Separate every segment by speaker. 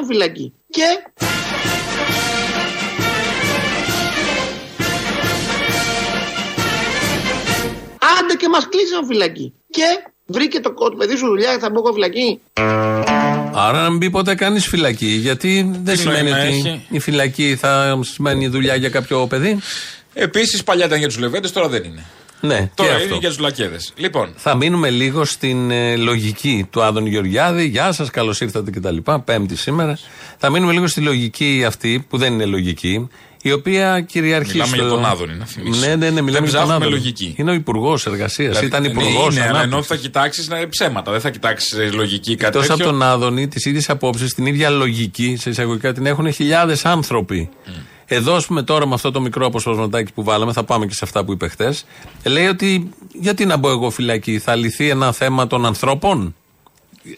Speaker 1: και μας κλείσαν φυλακή. Και... Άντε και μας κλείσαν φυλακή. Και βρήκε το, το παιδί σου δουλειά θα μπω εγώ φυλακή.
Speaker 2: Άρα να μην μπει ποτέ κανείς φυλακή. Γιατί δεν
Speaker 3: Τι
Speaker 2: σημαίνει
Speaker 3: νόημα
Speaker 2: ότι
Speaker 3: έχει;
Speaker 2: η φυλακή θα σημαίνει δουλειά για κάποιο παιδί.
Speaker 3: Επίσης, παλιά ήταν για τους λεβέντες, τώρα δεν είναι.
Speaker 2: Ναι,
Speaker 3: Τώρα
Speaker 2: και
Speaker 3: είναι
Speaker 2: αυτό.
Speaker 3: για του λακέδε. Λοιπόν,
Speaker 2: Θα μείνουμε λίγο στην ε, λογική του Άδων Γεωργιάδη. Γεια σας, καλώς ήρθατε κτλ. Πέμπτη σήμερα. Θα μείνουμε λίγο στη λογική αυτή, που δεν είναι λογική, η οποία κυριαρχεί.
Speaker 3: Μιλάμε
Speaker 2: στο-
Speaker 3: για τον Άδωνη, να θυμίσω.
Speaker 2: Ναι, ναι, ναι, μιλάμε
Speaker 3: Δεν
Speaker 2: για τον
Speaker 3: ψάχνουμε
Speaker 2: Άδωνη.
Speaker 3: λογική.
Speaker 2: Είναι ο Υπουργός Εργασίας.
Speaker 3: δηλαδή,
Speaker 2: Ήταν
Speaker 3: ναι,
Speaker 2: Υπουργός.
Speaker 3: Είναι, αλλά ενώ θα κοιτάξεις να είναι ψέματα. Δεν θα κοιτάξεις λογική κάτι
Speaker 2: Εκτός από
Speaker 3: τέτοιο.
Speaker 2: τον Άδωνη, τις ίδιες απόψεις, την ίδια λογική, σε εισαγωγικά την έχουν χιλιάδες άνθρωποι. Εδώ, ας πούμε, τώρα με αυτό το μικρό αποσπασματάκι που βάλαμε, θα πάμε και σε αυτά που είπε χθες. Λέει ότι γιατί να μπω εγώ φυλακή, θα λυθεί ένα θέμα των ανθρώπων.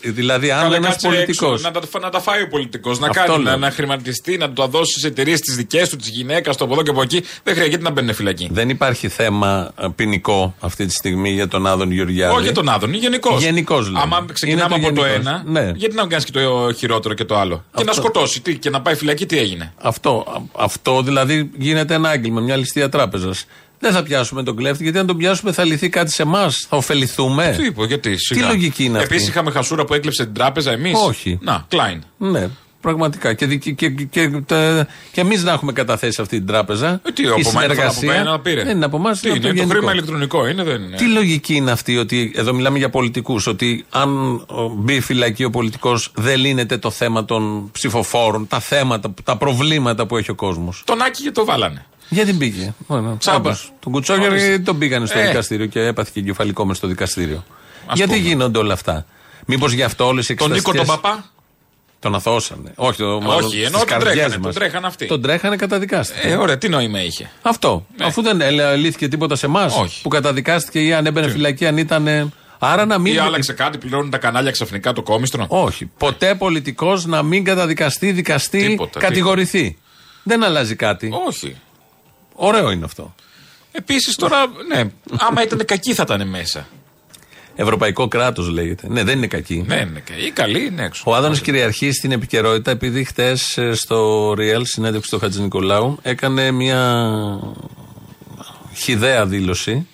Speaker 2: Δηλαδή, αν
Speaker 3: Καλά,
Speaker 2: ένας
Speaker 3: κάτσε
Speaker 2: πολιτικό.
Speaker 3: έξω, Να, τα- να τα φάει ο πολιτικός. Να
Speaker 2: Αυτό
Speaker 3: κάνει, να,
Speaker 2: λέω.
Speaker 3: να χρηματιστεί, να τα δώσει στι εταιρείες τη δικές του, τη γυναίκας, το από εδώ και από εκεί. Δεν χρειάζεται να μπαίνει φυλακή.
Speaker 2: Δεν υπάρχει θέμα ε, ποινικό αυτή τη στιγμή για τον Άδων Γεωργιάδη.
Speaker 3: Όχι για τον Άδωνη, γενικώς.
Speaker 2: Γενικώς λέω.
Speaker 3: Άμα ξεκινάμε
Speaker 2: Είναι
Speaker 3: από
Speaker 2: το
Speaker 3: το
Speaker 2: γενικώς.
Speaker 3: ένα,
Speaker 2: Ναι.
Speaker 3: γιατί να κάνει και το χειρότερο και το άλλο. Και
Speaker 2: Αυτό.
Speaker 3: να σκοτώσει, τι, και να πάει φυλακή, τι έγινε.
Speaker 2: Αυτό, α- αυτό δηλαδή γίνεται ένα άγγελμα, μια ληστεία τράπεζας. Δεν θα πιάσουμε τον κλέφτη, γιατί αν τον πιάσουμε θα λυθεί κάτι σε εμάς. Θα ωφεληθούμε.
Speaker 3: Τι είπε, γιατί. Σιγά.
Speaker 2: λογική είναι αυτή;
Speaker 3: Επίση είχαμε χασούρα που έκλεψε την τράπεζα εμείς;
Speaker 2: Όχι.
Speaker 3: Να, Klein.
Speaker 2: Ναι, πραγματικά. Και, και, και, και, τα- και εμείς να έχουμε καταθέσει αυτή την τράπεζα.
Speaker 3: Ε, τι,
Speaker 2: η
Speaker 3: από μένα θα
Speaker 2: συνεργασία.
Speaker 3: από μένα πήρε.
Speaker 2: Δεν είναι από εμάς,
Speaker 3: Τι είναι, το χρήμα ηλεκτρονικό είναι, δεν είναι.
Speaker 2: Τι λογική είναι αυτή, ότι εδώ μιλάμε για πολιτικούς, ότι αν ο, μπει φυλακή ο πολιτικός δεν λύνεται το θέμα των ψηφοφόρων, τα θέματα, τα προβλήματα που έχει ο κόσμος.
Speaker 3: Τον Άκη και το βάλανε.
Speaker 2: Γιατί μπήκε. Bueno,
Speaker 3: Τσάμπα.
Speaker 2: όντως. Τον Κουτσόγερ
Speaker 3: Ορίστε.
Speaker 2: τον πήγανε στο
Speaker 3: Ε.
Speaker 2: δικαστήριο και έπαθε και εγκεφαλικό μες στο δικαστήριο.
Speaker 3: Ας
Speaker 2: Γιατί
Speaker 3: πούμε.
Speaker 2: γίνονται όλα αυτά; Μήπως γι' αυτό όλες οι
Speaker 3: Τον Νίκο τον
Speaker 2: εξεταστικές-
Speaker 3: Παπά;
Speaker 2: Τον αθώσανε. Όχι, το, μάλλον
Speaker 3: Όχι, ενώ
Speaker 2: στις
Speaker 3: τον
Speaker 2: καρδιές
Speaker 3: τρέχανε,
Speaker 2: μας.
Speaker 3: τον τρέχανε αυτοί.
Speaker 2: Τον τρέχανε καταδικάστηκε.
Speaker 3: Ε, ωραία, τι νόημα είχε.
Speaker 2: Αυτό.
Speaker 3: Ναι.
Speaker 2: Αφού δεν ε, λύθηκε τίποτα σε εμάς
Speaker 3: Όχι.
Speaker 2: που καταδικάστηκε ή αν έμπαινε φυλακή, αν ήταν. ε, Άρα να μην.
Speaker 3: Ή άλλαξε κάτι, πληρώνουν τα κανάλια ξαφνικά το κόμιστρο;
Speaker 2: Όχι. Ποτέ πολιτικός να μην καταδικαστεί, δικαστεί,
Speaker 3: Τίποτα,
Speaker 2: κατηγορηθεί. Δεν αλλάζει κάτι.
Speaker 3: Όχι.
Speaker 2: Ωραίο είναι αυτό.
Speaker 3: Επίσης τώρα, ναι, άμα ήταν κακοί θα ήταν μέσα.
Speaker 2: Ευρωπαϊκό κράτος λέγεται. Ναι, δεν είναι κακή.
Speaker 3: Ναι, ναι, ή καλοί είναι έξω.
Speaker 2: Ο Άδωνος κυριαρχεί στην επικαιρότητα επειδή χτες στο Real, συνέντευξη του Χατζη Νικολάου, έκανε μια χιδαία δήλωση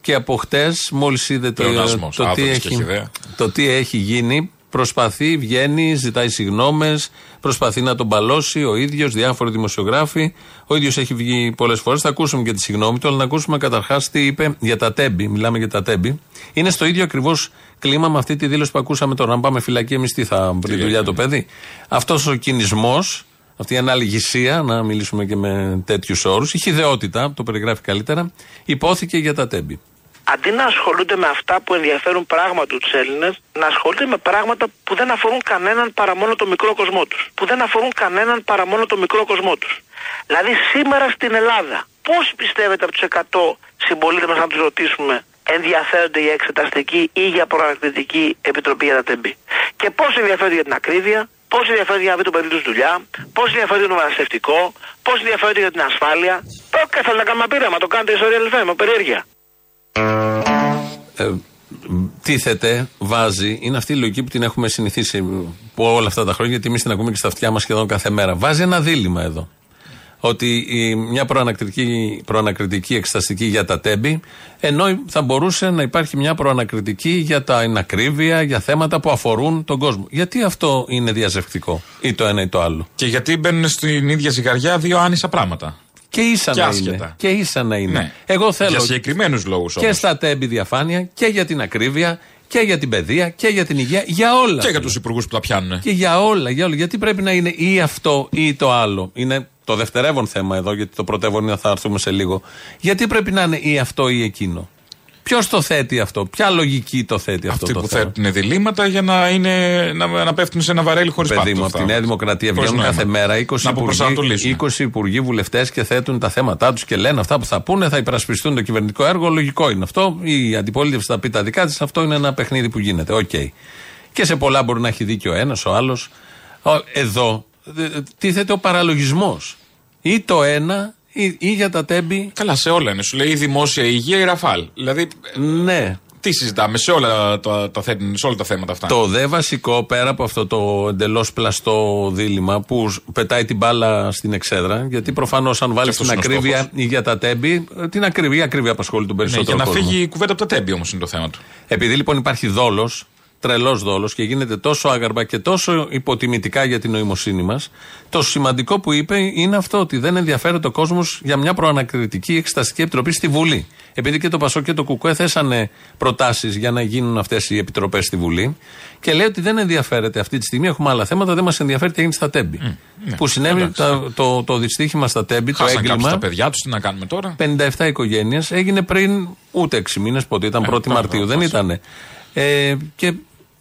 Speaker 2: και από χτες, μόλις είδε το,
Speaker 3: Πλεονάσμος,
Speaker 2: το, τι
Speaker 3: Άδωνης και
Speaker 2: έχει,
Speaker 3: χυδαία.
Speaker 2: το τι έχει γίνει, προσπαθεί, βγαίνει, ζητάει συγγνώμε, προσπαθεί να τον παλώσει ο ίδιος, διάφοροι δημοσιογράφοι. Ο ίδιος έχει βγει πολλές φορές. Θα ακούσουμε και τη συγγνώμη του, αλλά να ακούσουμε καταρχάς τι είπε για τα τέμπη. Μιλάμε για τα τέμπη. Είναι στο ίδιο ακριβώς κλίμα με αυτή τη δήλωση που ακούσαμε τώρα. Αν πάμε φυλακή, εμείς τι θα βρει δουλειά το παιδί. Αυτός ο κινησμός, αυτή η αναλυγησία, να μιλήσουμε και με τέτοιους όρους, η χιδεότητα, το περιγράφει καλύτερα, υπόθηκε για τα τέμπη.
Speaker 4: Αντί να ασχολούνται με αυτά που ενδιαφέρουν πράγματι τους Έλληνες, να ασχολούνται με πράγματα που δεν αφορούν κανέναν παρά μόνο το μικρό κοσμό τους. Που δεν αφορούν κανέναν παρά μόνο το μικρό κοσμό τους. Δηλαδή σήμερα στην Ελλάδα, πόσοι πιστεύετε από τους 100 συμπολίτες μας, να τους ρωτήσουμε, ενδιαφέρονται για εξεταστική ή για προανακριτική επιτροπή για τα τεμπή; Και πόσοι ενδιαφέρονται για την ακρίβεια, πόσοι ενδιαφέρονται για να βρει το παιδί τους δουλειά, πόσοι ενδιαφέρονται για το μεταναστευτικό, πόσοι ενδιαφέρονται για την ασφάλεια. Το θέλω να κάνουμε πείραμα, το κάνετε ιστορία LFM, με περιέργεια.
Speaker 2: Ε, τίθεται, βάζει, είναι αυτή η λογική που την έχουμε συνηθίσει που όλα αυτά τα χρόνια, γιατί εμείς την ακούμε και στα αυτιά μας σχεδόν κάθε μέρα. Βάζει ένα δίλημα εδώ. Ότι η, μια προανακριτική, προανακριτική εξεταστική για τα τέμπη, ενώ θα μπορούσε να υπάρχει μια προανακριτική για τα ακρίβεια, για θέματα που αφορούν τον κόσμο. Γιατί αυτό είναι διαζευκτικό, ή το ένα ή το άλλο;
Speaker 3: Και γιατί μπαίνουν στην ίδια ζυγαριά δύο άνισα πράγματα;
Speaker 2: Και ίσα
Speaker 3: Και
Speaker 2: να
Speaker 3: άσχετα.
Speaker 2: είναι. Και ίσα να είναι.
Speaker 3: Ναι.
Speaker 2: Εγώ θέλω
Speaker 3: Για συγκεκριμένους λόγους
Speaker 2: και
Speaker 3: όμως.
Speaker 2: στα τέμπη διαφάνεια και για την ακρίβεια και για την παιδεία και για την υγεία. Για όλα.
Speaker 3: Και για τους υπουργούς που τα πιάνουν.
Speaker 2: Και για όλα, για όλα. Γιατί πρέπει να είναι ή αυτό ή το άλλο. Είναι το δευτερεύον θέμα εδώ, γιατί το πρωτεύον είναι, θα έρθουμε σε λίγο. Γιατί πρέπει να είναι ή αυτό ή εκείνο. Ποιος το θέτει αυτό, ποια λογική το θέτει αυτό
Speaker 3: Αυτοί
Speaker 2: το
Speaker 3: που
Speaker 2: θέμα;
Speaker 3: θέτουν διλήμματα για να, είναι, να, να πέφτουν σε ένα βαρέλι χωρίς
Speaker 2: Παιδί μου, από τη Νέα Δημοκρατία βγαίνουν κάθε μέρα 20
Speaker 3: να
Speaker 2: υπουργοί,
Speaker 3: αποπροσανατολίσουν.
Speaker 2: 20 υπουργοί βουλευτές και θέτουν τα θέματα τους και λένε αυτά που θα πούνε, θα υπερασπιστούν το κυβερνητικό έργο. Λογικό είναι αυτό. Η αντιπολίτευση θα πει τα δικά της. Αυτό είναι ένα παιχνίδι που γίνεται. Οκ. Και σε πολλά μπορεί να έχει δίκιο ο ένας, ο άλλος. Εδώ ε, τίθεται ο παραλογισμός. Ή το ένα ή, ή για τα τέμπη.
Speaker 3: Καλά, σε όλα είναι. Σου λέει η δημόσια υγεία ή ραφάλ. Δηλαδή,
Speaker 2: Ναι.
Speaker 3: Τι συζητάμε σε όλα τα, τα, θέ- σε όλα τα θέματα αυτά.
Speaker 2: Το δε βασικό, πέρα από αυτό το εντελώς πλαστό δίλημα που πετάει την μπάλα στην εξέδρα, γιατί προφανώς αν βάλεις
Speaker 3: αυτός
Speaker 2: την
Speaker 3: είναι ο
Speaker 2: ακρίβεια
Speaker 3: στόχος.
Speaker 2: ή για τα τέμπη, ε, την ακρίβεια, η ακρίβεια απασχολεί τον
Speaker 3: ναι,
Speaker 2: περισσότερο
Speaker 3: για να
Speaker 2: κόσμο.
Speaker 3: φύγει η κουβέντα από τα τέμπη όμως είναι το θέμα του.
Speaker 2: Επειδή λοιπόν υπάρχει δόλος, τρελός δόλος και γίνεται τόσο άγαρμα και τόσο υποτιμητικά για την νοημοσύνη μας, το σημαντικό που είπε είναι αυτό ότι δεν ενδιαφέρεται ο κόσμος για μια προανακριτική εξεταστική επιτροπή στη Βουλή. Επειδή και το Πασό και το Κουκουέ θέσανε προτάσεις για να γίνουν αυτές οι επιτροπές στη Βουλή και λέει ότι δεν ενδιαφέρεται αυτή τη στιγμή. Έχουμε άλλα θέματα, δεν μας ενδιαφέρει τι έγινε στα Τέμπη.
Speaker 3: ναι.
Speaker 2: Που συνέβη
Speaker 3: Εντάξει.
Speaker 2: το, το, το δυστύχημα στα Τέμπη, το
Speaker 3: Χάσαν κάποιους
Speaker 2: έγκλημα.
Speaker 3: τα παιδιά τους, τι να κάνουμε τώρα;
Speaker 2: 57 οικογένειες. Έγινε πριν ούτε 6 μήνες, πότε ήταν, 1η
Speaker 3: τώρα,
Speaker 2: Μαρτίου. Δεν
Speaker 3: πώς.
Speaker 2: ήταν. Ε, και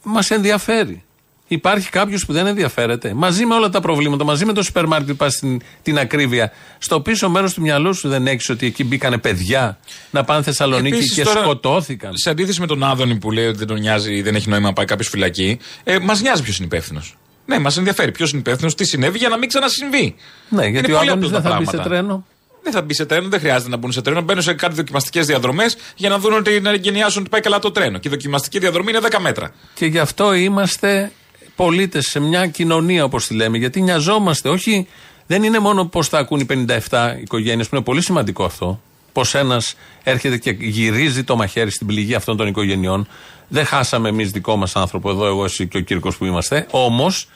Speaker 2: μας ενδιαφέρει. Υπάρχει κάποιος που δεν ενδιαφέρεται. Μαζί με όλα τα προβλήματα, μαζί με το σούπερ μάρκετ που πα στην την ακρίβεια, στο πίσω μέρος του μυαλού σου δεν έχεις ότι εκεί μπήκανε παιδιά να πάνε Θεσσαλονίκη
Speaker 3: Επίσης,
Speaker 2: και
Speaker 3: τώρα,
Speaker 2: σκοτώθηκαν.
Speaker 3: Σε αντίθεση με τον Άδωνη που λέει ότι δεν τον νοιάζει ή δεν έχει νόημα να πάει κάποιος φυλακή, ε, μας νοιάζει ποιος είναι υπεύθυνος. Ναι, μας ενδιαφέρει ποιος είναι υπεύθυνος, τι συνέβη για να μην ξανασυμβεί.
Speaker 2: Ναι, γιατί
Speaker 3: Είναι
Speaker 2: ο
Speaker 3: πολύ
Speaker 2: Άδωνης
Speaker 3: απλά
Speaker 2: δεν
Speaker 3: τα
Speaker 2: θα μπει σε
Speaker 3: πράγματα.
Speaker 2: τρένο.
Speaker 3: Δεν θα μπει σε τρένο, δεν χρειάζεται να μπουν σε τρένο. Μπαίνουν σε κάτι δοκιμαστικές διαδρομές για να δουν ότι να εγκαινιάσουν ότι πάει καλά το τρένο. Και η δοκιμαστική διαδρομή είναι 10 μέτρα.
Speaker 2: Και γι' αυτό είμαστε πολίτες σε μια κοινωνία, όπως τη λέμε. Γιατί νοιαζόμαστε. Όχι, δεν είναι μόνο πώς θα ακούν οι 57 οικογένειες, που είναι πολύ σημαντικό αυτό. Πώς ένας έρχεται και γυρίζει το μαχαίρι στην πληγή αυτών των οικογενειών. Δεν χάσαμε εμείς δικό μας άνθρωπο εδώ, εγώ, εσύ και ο Κύρκος που είμαστε. Όμως,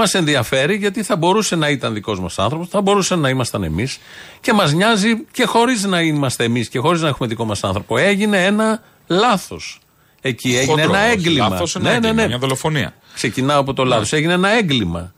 Speaker 2: μας ενδιαφέρει γιατί θα μπορούσε να ήταν δικός μας άνθρωπος, θα μπορούσε να ήμασταν εμείς και μας νοιάζει και χωρίς να είμαστε εμείς και χωρίς να έχουμε δικό μας άνθρωπο. Έγινε ένα λάθος. Εκεί έγινε
Speaker 3: Χοντρό,
Speaker 2: ένα
Speaker 3: όχι.
Speaker 2: έγκλημα.
Speaker 3: Λάθος, ένα έγκλημα, μια δολοφονία.
Speaker 2: Ξεκινάω από το λάθος. Έγινε ένα έγκλημα.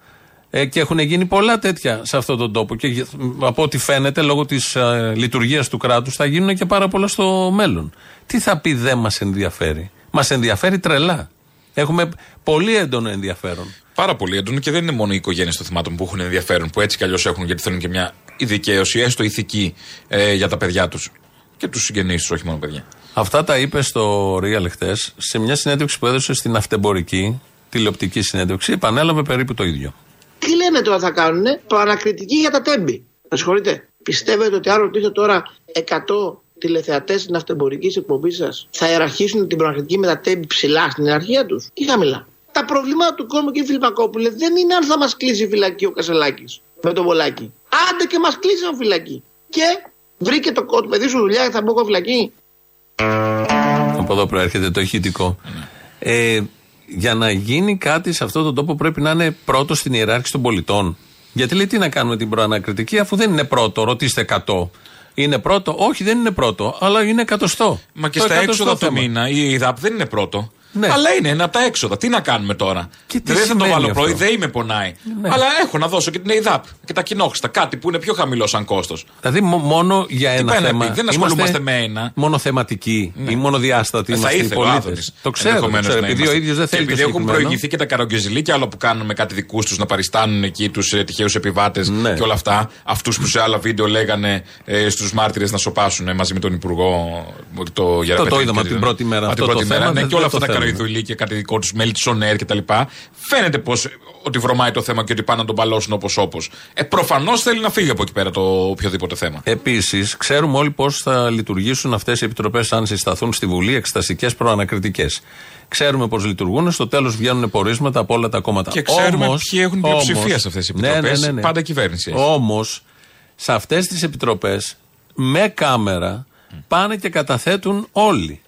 Speaker 2: Ε, και έχουν γίνει πολλά τέτοια σε αυτόν τον τόπο. Και γε- από ό,τι φαίνεται, λόγω της ε, λειτουργίας του κράτους, θα γίνουν και πάρα πολλά στο μέλλον. Τι θα πει δεν μας ενδιαφέρει. Μας ενδιαφέρει τρελά. Έχουμε πολύ έντονο ενδιαφέρον.
Speaker 3: Πάρα πολύ έντονο και δεν είναι μόνο οι οικογένειες των θυμάτων που έχουν ενδιαφέρον, που έτσι κι αλλιώς έχουν γιατί θέλουν και μια δικαίωση, έστω ηθική ε, για τα παιδιά τους. Και τους συγγενείς τους, όχι μόνο παιδιά.
Speaker 2: Αυτά τα είπε στο Real χτε σε μια συνέντευξη που έδωσε στην Αυτεμπορική τηλεοπτική συνέντευξη. Επανέλαβε περίπου το ίδιο.
Speaker 1: Τι λένε τώρα θα κάνουνε, προανακριτική για τα τέμπη. Με συγχωρείτε. Πιστεύετε ότι αν ρωτήσω τώρα 100 τηλεθεατές στην αυτεμπορική εκπομπής σας, θα ιεραρχήσουν την προανακριτική με τα τέμπη ψηλά στην ιεραρχία τους ή χαμηλά; Τα προβλήματα του κόσμου, κύριε Φιλιππακόπουλε, δεν είναι αν θα μας κλείσει η φυλακή ο Κασελάκης με τον Βολάκη. Άντε και μας κλείσει ο φυλακή. Και βρήκε το, το παιδί σου δουλειά και θα μπω εγώ φυλακή.
Speaker 2: Από εδώ προέρχεται το ηχητικό. Ε, για να γίνει κάτι σε αυτόν τον τόπο πρέπει να είναι πρώτος στην ιεράρχηση των πολιτών. Γιατί λέει τι να κάνουμε την προανακριτική αφού δεν είναι πρώτο, ρωτήστε 100. Είναι πρώτο, όχι δεν είναι πρώτο, αλλά είναι εκατοστό.
Speaker 3: Μα και
Speaker 2: Το
Speaker 3: στα
Speaker 2: εκατοστό
Speaker 3: έξοδα του
Speaker 2: θέμα.
Speaker 3: μήνα η ΕΔΑΠ δεν είναι πρώτο.
Speaker 2: Ναι.
Speaker 3: Αλλά είναι ένα από τα έξοδα. Τι να κάνουμε τώρα;
Speaker 2: Και τι
Speaker 3: δεν θα το
Speaker 2: σημαίνει
Speaker 3: βάλω
Speaker 2: αυτό;
Speaker 3: πρωί, δεν με πονάει.
Speaker 2: Ναι.
Speaker 3: Αλλά έχω να δώσω και την ΕΔΑΠ και τα κοινόχρηστα. Κάτι που είναι πιο χαμηλό σαν κόστος.
Speaker 2: Δηλαδή μο- μόνο για ένα
Speaker 3: πάει να
Speaker 2: θέμα.
Speaker 3: πει, δεν ασχολούμαστε με ένα.
Speaker 2: Μόνο θεματικοί ή μόνο διάστατοι
Speaker 3: θα
Speaker 2: είμαστε οι
Speaker 3: ήθελε ο
Speaker 2: πολίτες.
Speaker 3: Άδωνης
Speaker 2: Το ξέρω, το
Speaker 3: ενδεχομένως
Speaker 2: ξέρω
Speaker 3: να
Speaker 2: επειδή ο
Speaker 3: είμαστε.
Speaker 2: ίδιος δεν
Speaker 3: Και
Speaker 2: θέλει το
Speaker 3: Επειδή έχουν
Speaker 2: συγκεκριμένο.
Speaker 3: προηγηθεί και τα καρογκεζιλί και άλλο που κάνουν με κάτι δικούς τους να παριστάνουν εκεί τους ε, τυχαίους επιβάτες
Speaker 2: Ναι.
Speaker 3: και όλα αυτά. Αυτούς που σε άλλα βίντεο λέγανε ε, στους μάρτυρες να σοπάσουν ε, μαζί με τον Υπουργό ε, το Γεραπετρίδη.
Speaker 2: το είδαμε από την πρώτη μέρα
Speaker 3: Από την
Speaker 2: αυτό
Speaker 3: πρώτη
Speaker 2: το
Speaker 3: μέρα.
Speaker 2: θέμα,
Speaker 3: Ναι,
Speaker 2: δεν-
Speaker 3: και όλα
Speaker 2: δεν
Speaker 3: αυτά
Speaker 2: το
Speaker 3: τα
Speaker 2: θέλουμε.
Speaker 3: καροϊδουλί και κάτι δικό τους μέλη τη ΟΝΕΡ κτλ. Φαίνεται πως ότι βρωμάει το θέμα και ότι πάνε να τον παλώσουν όπως όπως. Ε, Προφανώς θέλει να φύγει από εκεί πέρα το οποιοδήποτε θέμα.
Speaker 2: Επίσης, ξέρουμε όλοι πώς θα λειτουργήσουν αυτές οι επιτροπές αν συσταθούν στη Βουλή, εξεταστικές προανακριτικές. Ξέρουμε πώς λειτουργούν. Στο τέλος βγαίνουν πορίσματα από όλα τα κόμματα.
Speaker 3: Και ξέρουμε
Speaker 2: Όμως-
Speaker 3: ποιοι έχουν πλειοψηφία
Speaker 2: όμως-
Speaker 3: σε αυτές τις
Speaker 2: Ναι, ναι,
Speaker 3: επιτροπές.
Speaker 2: ναι, ναι.
Speaker 3: Πάντα η κυβέρνηση έχει.
Speaker 2: Όμως, σε αυτές τις επιτροπές, με κάμερα, πάνε και καταθέτουν όλοι.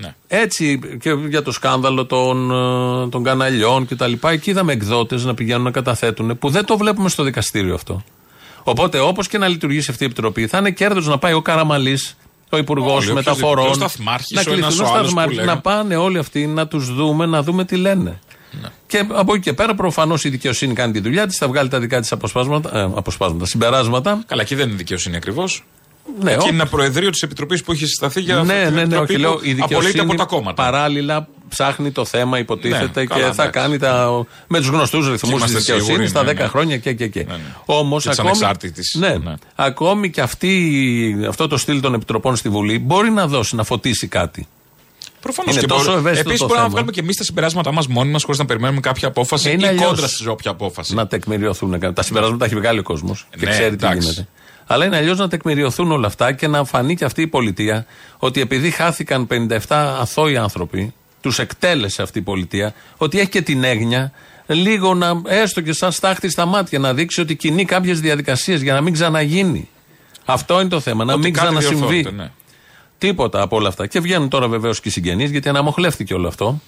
Speaker 3: Ναι.
Speaker 2: Έτσι και για το σκάνδαλο των, ε, των καναλιών και τα λοιπά. Εκεί είδαμε εκδότες να πηγαίνουν να καταθέτουν που δεν το βλέπουμε στο δικαστήριο αυτό. Οπότε όπως και να λειτουργήσει αυτή η επιτροπή, θα είναι κέρδος να πάει ο Καραμαλής, ο Υπουργός
Speaker 3: Όλοι,
Speaker 2: Μεταφορών,
Speaker 3: οποιοδήποτε, ο σταθμάρχης,
Speaker 2: να
Speaker 3: ο ένας,
Speaker 2: κληθούν
Speaker 3: ο άλλος που
Speaker 2: σταθμάρχοι,
Speaker 3: λέγανε.
Speaker 2: να πάνε όλοι αυτοί να τους δούμε, να δούμε τι λένε.
Speaker 3: Ναι.
Speaker 2: Και από εκεί και πέρα, προφανώς η δικαιοσύνη κάνει τη δουλειά της, θα βγάλει τα δικά της αποσπάσματα, ε, αποσπάσματα, συμπεράσματα.
Speaker 3: Καλά, εκεί δεν είναι δικαιοσύνη ακριβώς.
Speaker 2: Ναι,
Speaker 3: Εκεί
Speaker 2: ο-
Speaker 3: είναι ένα προεδρείο της Επιτροπής που έχει συσταθεί για αυτή
Speaker 2: ναι,
Speaker 3: την
Speaker 2: ναι, ναι,
Speaker 3: επιτροπή
Speaker 2: όχι, λέω,
Speaker 3: που
Speaker 2: η
Speaker 3: απολύεται
Speaker 2: δικαιοσύνη
Speaker 3: από τα κόμματα.
Speaker 2: παράλληλα ψάχνει το θέμα, υποτίθεται,
Speaker 3: Ναι,
Speaker 2: και
Speaker 3: καλά,
Speaker 2: θα
Speaker 3: εντάξει.
Speaker 2: κάνει τα, με τους γνωστούς ρυθμούς της
Speaker 3: είμαστε
Speaker 2: δικαιοσύνης
Speaker 3: σίγουροι,
Speaker 2: στα
Speaker 3: ναι,
Speaker 2: 10
Speaker 3: ναι.
Speaker 2: χρόνια και, και, και.
Speaker 3: Ναι, ναι.
Speaker 2: Όμως
Speaker 3: Και της
Speaker 2: ακόμη,
Speaker 3: ανεξάρτητης,
Speaker 2: ναι,
Speaker 3: ναι.
Speaker 2: ακόμη και αυτή, αυτό το στυλ των επιτροπών στη Βουλή μπορεί να δώσει, να φωτίσει κάτι.
Speaker 3: Προφανώς
Speaker 2: Είναι
Speaker 3: και
Speaker 2: τόσο
Speaker 3: μπορούμε.
Speaker 2: ευαίσθητο
Speaker 3: Επίσης,
Speaker 2: το
Speaker 3: μπορούμε να
Speaker 2: θέμα.
Speaker 3: βγάλουμε και εμείς τα συμπεράσματά μας μόνοι μας χωρίς να περιμένουμε κάποια απόφαση
Speaker 2: Ε, είναι
Speaker 3: ή
Speaker 2: αλλιώς.
Speaker 3: κόντρα σε όποια απόφαση.
Speaker 2: Να τεκμηριωθούν. Τα συμπεράσματα τα έχει βγάλει ο κόσμος και
Speaker 3: Ναι,
Speaker 2: ξέρει τι
Speaker 3: εντάξει.
Speaker 2: γίνεται. Αλλά είναι αλλιώς να τεκμηριωθούν όλα αυτά και να φανεί και αυτή η πολιτεία ότι επειδή χάθηκαν 57 αθώοι άνθρωποι, τους εκτέλεσε αυτή η πολιτεία, ότι έχει και την έγνοια λίγο να έστω και σαν στάχτη στα μάτια να δείξει ότι κινεί κάποιες διαδικασίες για να μην ξαναγίνει. Αυτό είναι το θέμα, να
Speaker 3: Ότι
Speaker 2: μην
Speaker 3: κάτι
Speaker 2: ξανασυμβεί.
Speaker 3: διορθώνεται, ναι.
Speaker 2: Τίποτα από όλα αυτά. Και βγαίνουν τώρα βεβαίως και οι συγγενείς, γιατί αναμοχλεύτηκε όλο αυτό,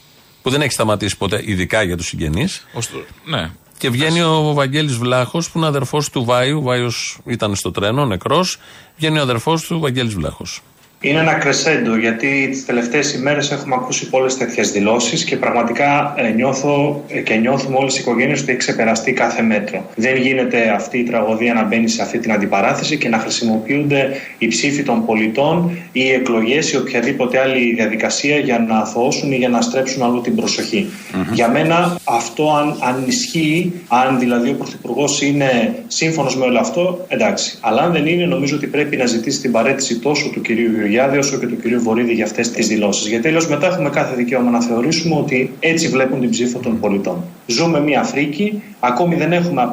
Speaker 2: που δεν έχει σταματήσει ποτέ, ειδικά για τους συγγενείς.
Speaker 3: Ωστο- ναι.
Speaker 2: Και βγαίνει ο Βαγγέλης Βλάχος, που είναι αδερφός του Βάιου. Ο Βάιος ήταν στο τρένο, νεκρός. Βγαίνει ο αδερφός του Βαγγέλης Βλάχος.
Speaker 5: Είναι ένα κρεσέντο γιατί τις τελευταίες ημέρες έχουμε ακούσει πολλές τέτοιες δηλώσεις και πραγματικά ε, νιώθω ε, και νιώθουμε όλες οι οικογένειες ότι έχει ξεπεραστεί κάθε μέτρο. Δεν γίνεται αυτή η τραγωδία να μπαίνει σε αυτή την αντιπαράθεση και να χρησιμοποιούνται οι ψήφοι των πολιτών ή οι εκλογές ή οποιαδήποτε άλλη διαδικασία για να αθωώσουν ή για να στρέψουν αλλού την προσοχη Για μένα αυτό αν, αν ισχύει, αν δηλαδή ο Πρωθυπουργός είναι σύμφωνος με όλο αυτό, εντάξει. Αλλά αν δεν είναι, νομίζω ότι πρέπει να ζητήσει την παρέτηση τόσο του κυρίου Γεωργιάδη όσο και του κυρίου Βορύδη για αυτές τις δηλώσεις. Γιατί τέλος μετά έχουμε κάθε δικαίωμα να θεωρήσουμε ότι έτσι βλέπουν την ψήφο των πολιτών. Ζούμε μια φρίκη, ακόμη δεν έχουμε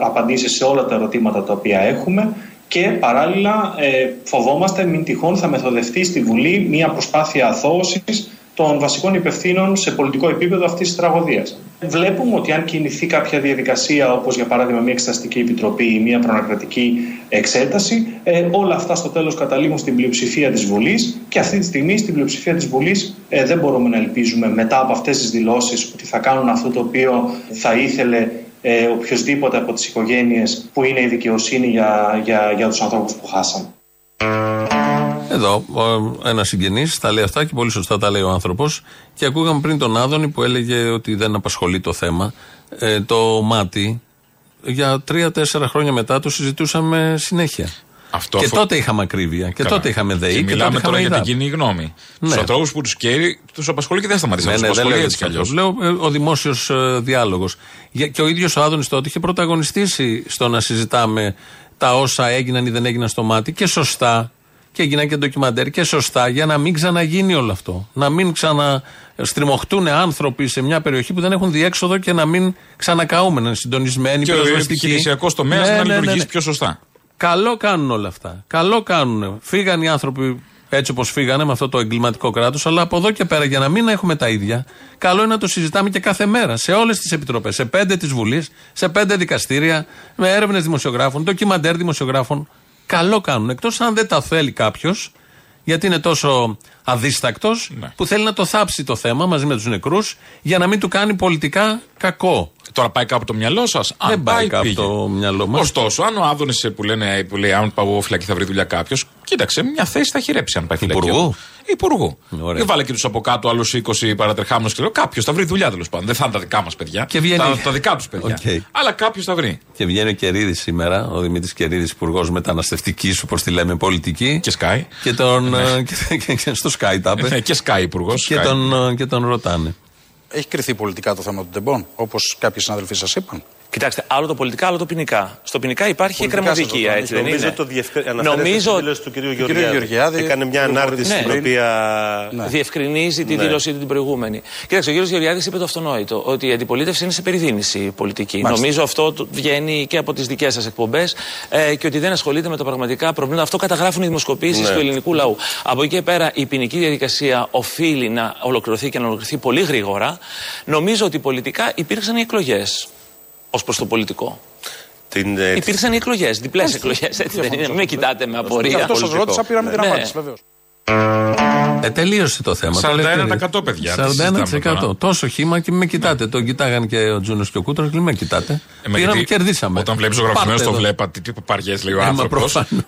Speaker 5: απαντήσεις σε όλα τα ερωτήματα τα οποία έχουμε και παράλληλα ε, φοβόμαστε μην τυχόν θα μεθοδευτεί στη Βουλή μια προσπάθεια αθώωσης των βασικών υπευθύνων σε πολιτικό επίπεδο αυτής της τραγωδίας. Βλέπουμε ότι αν κινηθεί κάποια διαδικασία, όπως για παράδειγμα μια εξεταστική επιτροπή ή μια προνακρατική εξέταση, ε, όλα αυτά στο τέλος καταλήγουν στην πλειοψηφία της Βουλής και αυτή τη στιγμή στην πλειοψηφία της Βουλής ε, δεν μπορούμε να ελπίζουμε μετά από αυτές τις δηλώσεις ότι θα κάνουν αυτό το οποίο θα ήθελε ε, οποιοδήποτε από τις οικογένειες που είναι η δικαιοσύνη για, για, για τους ανθρώπους που χάσαν.
Speaker 2: Εδώ ένας συγγενής τα λέει αυτά και πολύ σωστά τα λέει ο άνθρωπος. Και ακούγαμε πριν τον Άδωνη που έλεγε ότι δεν απασχολεί το θέμα. Ε, το μάτι για τρία-τέσσερα χρόνια μετά το συζητούσαμε συνέχεια.
Speaker 3: Αυτό
Speaker 2: και
Speaker 3: αφο-
Speaker 2: τότε είχαμε ακρίβεια. Και
Speaker 3: Καλά.
Speaker 2: τότε είχαμε ΔΕΗ.
Speaker 3: Και
Speaker 2: Και,
Speaker 3: μιλάμε
Speaker 2: τότε
Speaker 3: τώρα
Speaker 2: είχαμε
Speaker 3: για την
Speaker 2: ΕΙΔΑΠ.
Speaker 3: κοινή γνώμη.
Speaker 2: Ναι.
Speaker 3: Του ανθρώπους που τους καίει, τους απασχολεί και δεν σταματήσει να
Speaker 2: Ναι,
Speaker 3: τους
Speaker 2: ναι, δεν
Speaker 3: απασχολεί
Speaker 2: λέω
Speaker 3: έτσι κι
Speaker 2: έτσι
Speaker 3: αλλιώς.
Speaker 2: Λέω ε, ο δημόσιος διάλογος. Και ο ίδιος ο Άδωνης τότε είχε πρωταγωνιστήσει στο να συζητάμε τα όσα έγιναν ή δεν έγιναν στο μάτι και σωστά. Και έγιναν και ντοκιμαντέρ και σωστά για να μην ξαναγίνει όλο αυτό. Να μην ξαναστριμωχτούν άνθρωποι σε μια περιοχή που δεν έχουν διέξοδο και να μην ξανακαούμε, να είναι συντονισμένοι,
Speaker 3: Και ο
Speaker 2: πυροσβεστικοί.
Speaker 3: επιχειρησιακός τομέας
Speaker 2: Ναι,
Speaker 3: να
Speaker 2: ναι, ναι,
Speaker 3: λειτουργήσει
Speaker 2: ναι.
Speaker 3: πιο σωστά.
Speaker 2: Καλό κάνουν όλα αυτά. Καλό κάνουν. Φύγαν οι άνθρωποι έτσι όπως φύγανε με αυτό το εγκληματικό κράτος, αλλά από εδώ και πέρα για να μην έχουμε τα ίδια, καλό είναι να το συζητάμε και κάθε μέρα σε όλες τις επιτροπές. Σε πέντε τη Βουλής, σε πέντε δικαστήρια, με έρευνες δημοσιογράφων, ντοκιμαντέρ δημοσιογράφων. Καλό κάνουν. Εκτός αν δεν τα θέλει κάποιος, γιατί είναι τόσο αδίστακτος,
Speaker 3: Ναι.
Speaker 2: που θέλει να το θάψει το θέμα μαζί με τους νεκρούς για να μην του κάνει πολιτικά κακό.
Speaker 3: Τώρα πάει κάπου το μυαλό σας.
Speaker 2: Δεν πάει κάπου το μυαλό μας.
Speaker 3: Ωστόσο, αν ο Άδωνης που, λένε, που λέει αν πάω φυλακή θα βρει δουλειά κάποιος, κοίταξε, μια θέση θα χηρέψει αν πάει φυλακή.
Speaker 2: Υπουργού;
Speaker 3: Υπουργού.
Speaker 2: Ωραία.
Speaker 3: Και βάλε και τους από κάτω άλλους 20 παρατρεχάμενους και λέω κάποιος θα βρει δουλειά τέλος πάντων. Δεν θα είναι τα δικά μας παιδιά.
Speaker 2: Και βγαίνει-
Speaker 3: Τα, τα δικά τους παιδιά.
Speaker 2: Οκ.
Speaker 3: Αλλά κάποιος θα βρει.
Speaker 2: Και βγαίνει ο Καιρίδης σήμερα, ο Δημήτρης Καιρίδης, υπουργός μεταναστευτικής, όπως τη λέμε, πολιτική.
Speaker 3: Και Σκάι.
Speaker 2: Και τον. ε, και, και- και στο Sky τα είπε.
Speaker 3: Ναι, και Sky υπουργός.
Speaker 2: και, τον, ε, και τον ρωτάνε.
Speaker 6: Έχει κρυθεί πολιτικά το θέμα των τεμπών, όπως κάποιοι συναδελφοί σας είπαν.
Speaker 7: Κοιτάξτε, άλλο το πολιτικά, άλλο το ποινικά. Στο ποινικά υπάρχει
Speaker 6: Πολιτικά
Speaker 7: εκκρεμωδικία,
Speaker 6: σας το
Speaker 7: έτσι δεν
Speaker 8: Νομίζω
Speaker 7: είναι;
Speaker 8: ότι το διευκρι... αναφέρεται
Speaker 7: Νομίζω-
Speaker 8: στη δήλωση του κ. Γεωργιάδη.
Speaker 6: Γεωργιάδη,
Speaker 8: Έκανε μια
Speaker 6: του
Speaker 8: ανάρτηση
Speaker 6: Βορρή.
Speaker 8: στην
Speaker 6: Ναι.
Speaker 8: οποία.
Speaker 6: Ναι.
Speaker 7: Διευκρινίζει την
Speaker 8: Ναι.
Speaker 7: δήλωσή του την προηγούμενη. Κοιτάξτε, ο κ. Γεωργιάδης είπε το αυτονόητο, ότι η αντιπολίτευση είναι σε περιδίνηση πολιτική.
Speaker 6: Μάλιστα.
Speaker 7: Νομίζω αυτό το βγαίνει και από τις δικές σας εκπομπές ε, και ότι δεν ασχολείται με τα πραγματικά προβλήματα. Αυτό καταγράφουν οι δημοσκοπήσεις
Speaker 8: Ναι.
Speaker 7: του ελληνικού λαού. Από εκεί και πέρα η ποινική διαδικασία οφείλει να ολοκληρωθεί και να ολοκληρωθεί πολύ γρήγορα. Νομίζω ότι πολιτικά υπήρξαν οι εκλογές ως προς το πολιτικό.
Speaker 8: Την, ε,
Speaker 7: Υπήρξαν οι εκλογές, διπλές εκλογές. Έτσι δεν είναι. Μην με κοιτάτε με
Speaker 6: Γι'
Speaker 7: απορία.
Speaker 6: αυτός σα
Speaker 8: πολιτικό.
Speaker 6: ρώτησα, πήραμε την
Speaker 7: Ναι.
Speaker 6: απάντηση, βεβαίως.
Speaker 2: Ε, τελείωσε το θέμα.
Speaker 3: 41%
Speaker 2: Το λέει Κερίδης.
Speaker 3: παιδιά, τις συζητάμε
Speaker 2: 41%.
Speaker 3: τώρα.
Speaker 2: Τόσο χήμα και με κοιτάτε. Τον κοιτάγαν και ο Τζούνος και ο Κούτρο και με κοιτάτε.
Speaker 3: Ε, μα
Speaker 2: Πήραμε,
Speaker 3: γιατί
Speaker 2: κερδίσαμε.
Speaker 3: Όταν βλέπεις ζωγραφισμένο,
Speaker 2: Πάρτε
Speaker 3: το
Speaker 2: εδώ.
Speaker 3: βλέπατε τι παπαριές λέει ο
Speaker 2: Ε, μα
Speaker 3: άνθρωπος.
Speaker 2: προφανώς.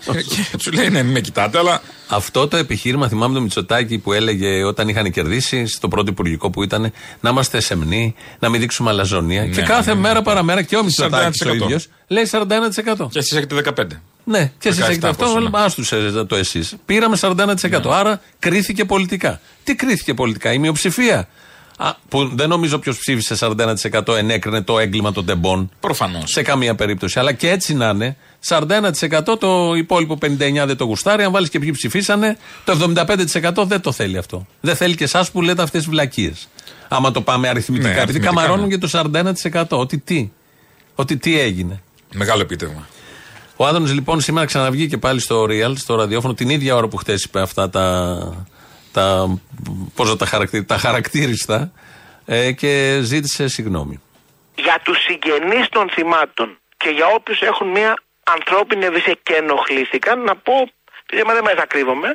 Speaker 3: Και του λέει ναι, μην με κοιτάτε, αλλά.
Speaker 2: Αυτό το επιχείρημα, θυμάμαι το Μητσοτάκη που έλεγε όταν είχαν κερδίσει στο πρώτο υπουργικό που ήταν να είμαστε σεμνοί, να μην δείξουμε αλαζονία. και κάθε
Speaker 3: ναι, ναι.
Speaker 2: μέρα παραμέρα και ο Μητσοτάκης ο
Speaker 3: 41%.
Speaker 2: ίδιος λέει 41%.
Speaker 3: Και εσεί έχετε 15.
Speaker 2: Ναι, και εσείς
Speaker 3: 17
Speaker 2: έχετε αυτό,
Speaker 3: πόσο, ναι.
Speaker 2: αλλά άστου το εσείς. Πήραμε 41%. Άρα κρίθηκε πολιτικά. Τι κρίθηκε πολιτικά, η μειοψηφία; Α, που δεν νομίζω ποιος ψήφισε 41% ενέκρινε το έγκλημα των τεμπών.
Speaker 3: Προφανώς.
Speaker 2: Σε καμία περίπτωση. Αλλά και έτσι να είναι, 41% το υπόλοιπο 59% δεν το γουστάρει. Αν βάλεις και ποιοι ψηφίσανε, το 75% δεν το θέλει αυτό. Δεν θέλει και εσάς που λέτε αυτές τι βλακίες. Άμα το πάμε αριθμητικά.
Speaker 3: Ναι,
Speaker 2: επειδή
Speaker 3: αριθμητικά,
Speaker 2: καμαρώνουν
Speaker 3: ναι.
Speaker 2: και το 41%. Ότι τι. Ότι τι έγινε.
Speaker 3: Μεγάλο επίτευγμα.
Speaker 2: Ο Άδωνης λοιπόν σήμερα ξαναβγήκε πάλι στο Real, στο ραδιόφωνο, την ίδια ώρα που χτες είπε αυτά τα. τα πώς να τα, χαρακτηρι, τα χαρακτήριστα ε, και ζήτησε συγγνώμη.
Speaker 4: για τους συγγενείς των θυμάτων και για όποιους έχουν μια ανθρώπινη ευαισθησία και ενοχλήθηκαν, να πω, επειδή εμένα δεν με κρύβομαι,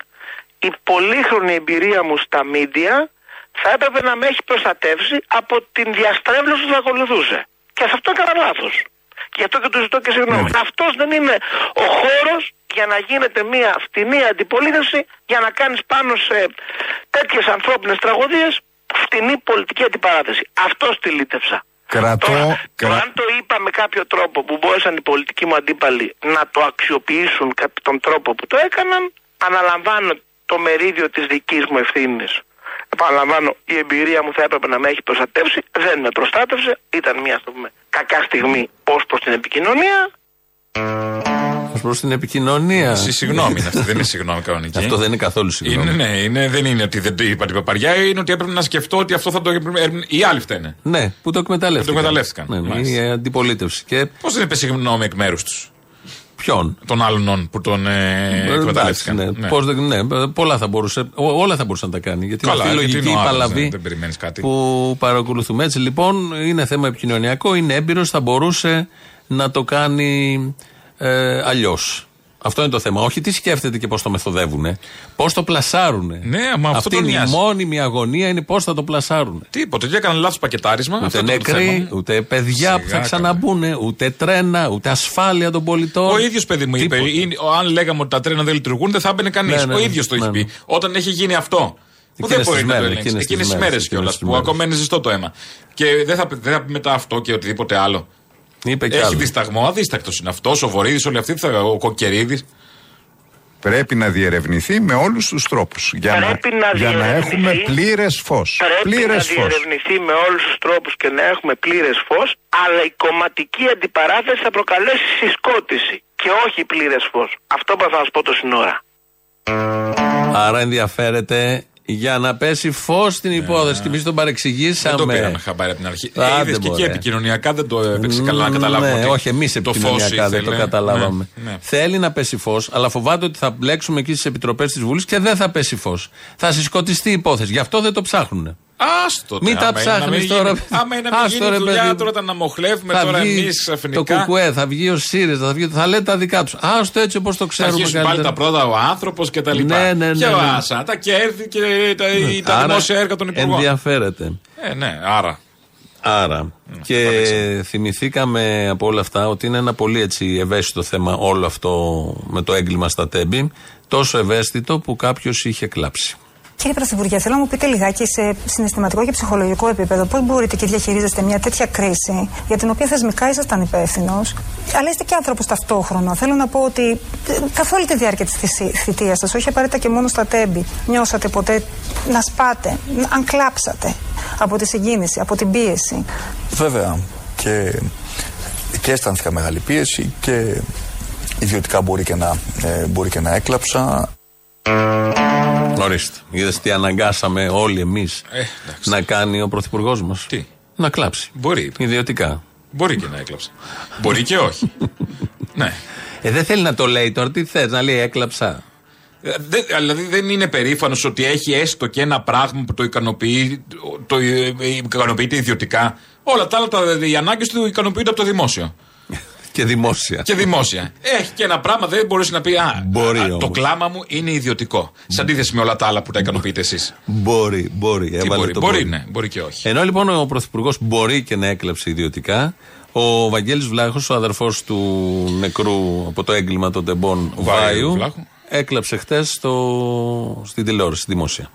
Speaker 4: η πολύχρονη εμπειρία μου στα μίντια θα έπρεπε να με έχει προστατεύσει από την διαστρέβλωση που θα ακολουθούσε. Και σε αυτό έκανα λάθος. Γι' αυτό και του ζητώ και συγγνώμη. Αυτός δεν είναι ο χώρος για να γίνεται μια φτηνή αντιπολίτευση για να κάνεις πάνω σε τέτοιες ανθρώπινες τραγωδίες φτηνή πολιτική αντιπαράθεση. Αυτός τη λύτευσα.
Speaker 9: Κρατώ.
Speaker 4: Τώρα, το
Speaker 9: κρα-
Speaker 4: αν το είπα με κάποιο τρόπο που μπόρεσαν οι πολιτικοί μου αντίπαλοι να το αξιοποιήσουν κατά τον τρόπο που το έκαναν, αναλαμβάνω το μερίδιο της δικής μου ευθύνης. Επαναλαμβάνω, η εμπειρία μου θα έπρεπε να με έχει προστατεύσει, δεν με προστάτευσε, ήταν μια ας το πούμε, κακιά στιγμή ως προς την επικοινωνία.
Speaker 2: Ω προς την επικοινωνία.
Speaker 3: Συ- Συγγνώμη είναι αυτή, δεν είναι συγγνώμη κανονική.
Speaker 2: Αυτό δεν είναι καθόλου συγγνώμη.
Speaker 3: Είναι, ναι, είναι, δεν είναι ότι δεν το είπα την παπαριά, είναι ότι έπρεπε να σκεφτώ ότι αυτό θα το έπρεπε. Οι άλλοι φταίνε.
Speaker 2: Ναι, που το εκμεταλλεύτηκαν.
Speaker 3: Το εκμεταλλεύτηκαν,
Speaker 2: Ναι, ναι,
Speaker 3: μάλιστα.
Speaker 2: η αντιπολίτευση. Και
Speaker 3: Πώς δεν είπε συγγνώμη εκ μέρους τους;
Speaker 2: Ποιον;
Speaker 3: Των άλλων που τον ε,
Speaker 2: Ε,
Speaker 3: εκμεταλλεύτηκαν.
Speaker 2: εντάξει, ναι. Πώς δεν- ναι, πολλά θα μπορούσε, ό- όλα θα μπορούσε να τα κάνει. Γιατί
Speaker 3: Καλά,
Speaker 2: είναι αυτή η
Speaker 3: γιατί
Speaker 2: λογική
Speaker 3: είναι ο άλλος,
Speaker 2: παλαβή
Speaker 3: ναι, δεν περιμένεις κάτι.
Speaker 2: που παρακολουθούμε. Έτσι λοιπόν είναι θέμα επικοινωνιακό, είναι έμπειρος, θα μπορούσε να το κάνει ε, αλλιώς. Αυτό είναι το θέμα. Όχι τι σκέφτεται και πώς το μεθοδεύουν. Πώς το πλασάρουν.
Speaker 3: Ναι, μα αυτό
Speaker 2: Αυτή
Speaker 3: τον
Speaker 2: είναι η
Speaker 3: νοιάζει.
Speaker 2: μόνιμη αγωνία είναι πώς θα το πλασάρουν.
Speaker 3: Τίποτα. Και έκαναν λάθος πακετάρισμα.
Speaker 2: Ούτε
Speaker 3: αυτό είναι το θέμα
Speaker 2: νεκροί,
Speaker 3: μου.
Speaker 2: ούτε παιδιά που θα
Speaker 3: Σιγά,
Speaker 2: ξαναμπούν, ούτε τρένα, ούτε ασφάλεια των πολιτών.
Speaker 3: Ο ίδιος παιδί μου είπε,
Speaker 2: Τίποτα.
Speaker 3: είναι, ο- αν λέγαμε ότι τα τρένα δεν λειτουργούν, δεν θα έμπαινε κανείς.
Speaker 2: Ναι, ναι,
Speaker 3: ο
Speaker 2: ναι.
Speaker 3: ίδιος το έχει
Speaker 2: Ναι, ναι.
Speaker 3: πει. Όταν έχει γίνει αυτό. Που δεν
Speaker 2: Εκείνες
Speaker 3: μπορεί
Speaker 2: τις
Speaker 3: να το
Speaker 2: μέρες,
Speaker 3: ελέγξει.
Speaker 2: εκείνες τις
Speaker 3: Εκείνες τις
Speaker 2: μέρες,
Speaker 3: μέρες κιόλα
Speaker 2: εκείνες τις
Speaker 3: που
Speaker 2: μέρες.
Speaker 3: ακόμα είναι ζεστό το αίμα. Και δεν θα, δεν θα πει μετά αυτό και οτιδήποτε άλλο.
Speaker 2: Είπε κι
Speaker 3: Έχει
Speaker 2: άλλος.
Speaker 3: δισταγμό, αδίστακτος είναι αυτός. Ο Βορύδης, όλοι αυτοί, θα- ο Κοκκερίδης.
Speaker 9: Πρέπει να διερευνηθεί με όλους τους τρόπους για, να,
Speaker 4: Πρέπει να
Speaker 9: για να
Speaker 4: διερευνηθεί.
Speaker 9: έχουμε πλήρες φως.
Speaker 4: Πρέπει
Speaker 9: πλήρες
Speaker 4: να
Speaker 9: φως.
Speaker 4: διερευνηθεί με όλους τους τρόπους και να έχουμε πλήρες φως, αλλά η κομματική αντιπαράθεση θα προκαλέσει συσκότηση και όχι πλήρες φως. Αυτό που θα σας πω το σύνορα.
Speaker 2: Άρα ενδιαφέρεται για να πέσει φως στην υπόθεση. Και εμεί τον
Speaker 3: Δεν
Speaker 2: παρεξηγήσαμε.
Speaker 3: το πήραμε χαμπάρι από την αρχή.
Speaker 2: Άντε,
Speaker 3: Ε, είδες και εκεί
Speaker 2: μωρέ.
Speaker 3: επικοινωνιακά δεν το έπαιξε καλά να καταλάβουμε.
Speaker 2: Ναι,
Speaker 3: ότι
Speaker 2: όχι, εμείς
Speaker 3: το φως
Speaker 2: επικοινωνιακά δεν το
Speaker 3: ήθελε.
Speaker 2: καταλάβαμε.
Speaker 3: Ναι, ναι.
Speaker 2: Θέλει να πέσει φως, αλλά φοβάται ότι θα μπλέξουμε εκεί στις επιτροπές της Βουλής και δεν θα πέσει φως. Θα συσκοτιστεί η υπόθεση. Γι' αυτό δεν το ψάχνουν.
Speaker 3: Άστο
Speaker 2: Μην
Speaker 3: τώρα,
Speaker 2: τα
Speaker 3: άμα είναι να
Speaker 2: ψάχνεις
Speaker 3: μην
Speaker 2: τώρα,
Speaker 3: γίνει-
Speaker 2: παιδί.
Speaker 3: Άμα είναι να μην
Speaker 2: Άστο,
Speaker 3: γίνει
Speaker 2: ρε,
Speaker 3: δουλειά,
Speaker 2: παιδί.
Speaker 3: τώρα τα να μοχλεύουμε
Speaker 2: θα
Speaker 3: τώρα
Speaker 2: βγει
Speaker 3: εμείς
Speaker 2: το
Speaker 3: ξαφνικά.
Speaker 2: κουκουέ, θα βγει ο ΣΥΡΙΖΑ, θα, βγει, θα λέει τα δικά τους. Άστο έτσι όπως το
Speaker 3: Θα
Speaker 2: ξέρουμε
Speaker 3: αρχίσουν πάλι
Speaker 2: καλύτερα.
Speaker 3: τα πρώτα ο άνθρωπος και τα λοιπά.
Speaker 2: Ναι, ναι, ναι,
Speaker 3: Και ο
Speaker 2: ναι.
Speaker 3: Άσα, τα κέρδη και τα, τα
Speaker 2: Άρα,
Speaker 3: δημόσια έργα των υπουργών.
Speaker 2: Ενδιαφέρεται.
Speaker 3: Ε, ναι, άρα.
Speaker 2: Άρα. Και θυμηθήκαμε από όλα αυτά ότι είναι ένα πολύ έτσι ευαίσθητο θέμα όλο αυτό με το έγκλημα στα τέμπη. Τόσο ευαίσθητο που κάποιος είχε κλάψει.
Speaker 10: Κύριε Πρωθυπουργέ, θέλω να μου πείτε λιγάκι σε συναισθηματικό και ψυχολογικό επίπεδο πώς μπορείτε και διαχειρίζεστε μια τέτοια κρίση για την οποία θεσμικά ήσασταν υπεύθυνος, αλλά είστε και άνθρωπος ταυτόχρονα. Θέλω να πω ότι ε, καθ' όλη τη διάρκεια της θητείας σας, όχι απαραίτητα και μόνο στα τέμπη, νιώσατε ποτέ να σπάτε, να- αν κλάψατε από τη συγκίνηση, από την πίεση;
Speaker 11: Βέβαια και, και αισθάνθηκα μεγάλη πίεση και ιδιωτικά μπορεί και να, ε, μπορεί και να έκλαψα.
Speaker 2: Ορίστε. Είδες τι αναγκάσαμε όλοι εμείς
Speaker 3: Ε, εντάξει.
Speaker 2: να κάνει ο Πρωθυπουργός μας;
Speaker 3: Τι;
Speaker 2: Να κλάψει.
Speaker 3: Μπορεί.
Speaker 2: Ιδιωτικά.
Speaker 3: Μπορεί και να έκλαψε. μπορεί και όχι. ναι.
Speaker 2: Ε, δεν θέλει να το λέει τώρα. Τι θες, να λέει έκλαψα.
Speaker 3: Ε, δεν- δηλαδή δεν είναι περήφανος ότι έχει έστω και ένα πράγμα που το ικανοποιεί, το ε, ε, ικανοποιείται ιδιωτικά. Όλα τα άλλα, τα, οι ανάγκες του ικανοποιούνται από το δημόσιο.
Speaker 2: Και δημόσια.
Speaker 3: Και δημόσια. Έχει και ένα πράγμα, δεν μπορείς να πει Α,
Speaker 2: Μπορεί
Speaker 3: α, το
Speaker 2: όμως.
Speaker 3: κλάμα μου είναι ιδιωτικό. Σε αντίθεση με όλα τα άλλα που τα ικανοποιείτε εσείς.
Speaker 2: Μπορεί, μπορεί.
Speaker 3: Τι
Speaker 2: Έβαλε
Speaker 3: μπορεί,
Speaker 2: το
Speaker 3: μπορεί, ναι, μπορεί και όχι.
Speaker 2: Ενώ λοιπόν ο Πρωθυπουργός μπορεί και να έκλαψε ιδιωτικά, ο Βαγγέλης Βλάχος, ο αδερφός του νεκρού από το έγκλημα των τεμπών
Speaker 3: Βάιου
Speaker 2: Βάιου,
Speaker 3: Βλάχου.
Speaker 2: έκλαψε χτες στην τηλεόραση, στη δημόσια.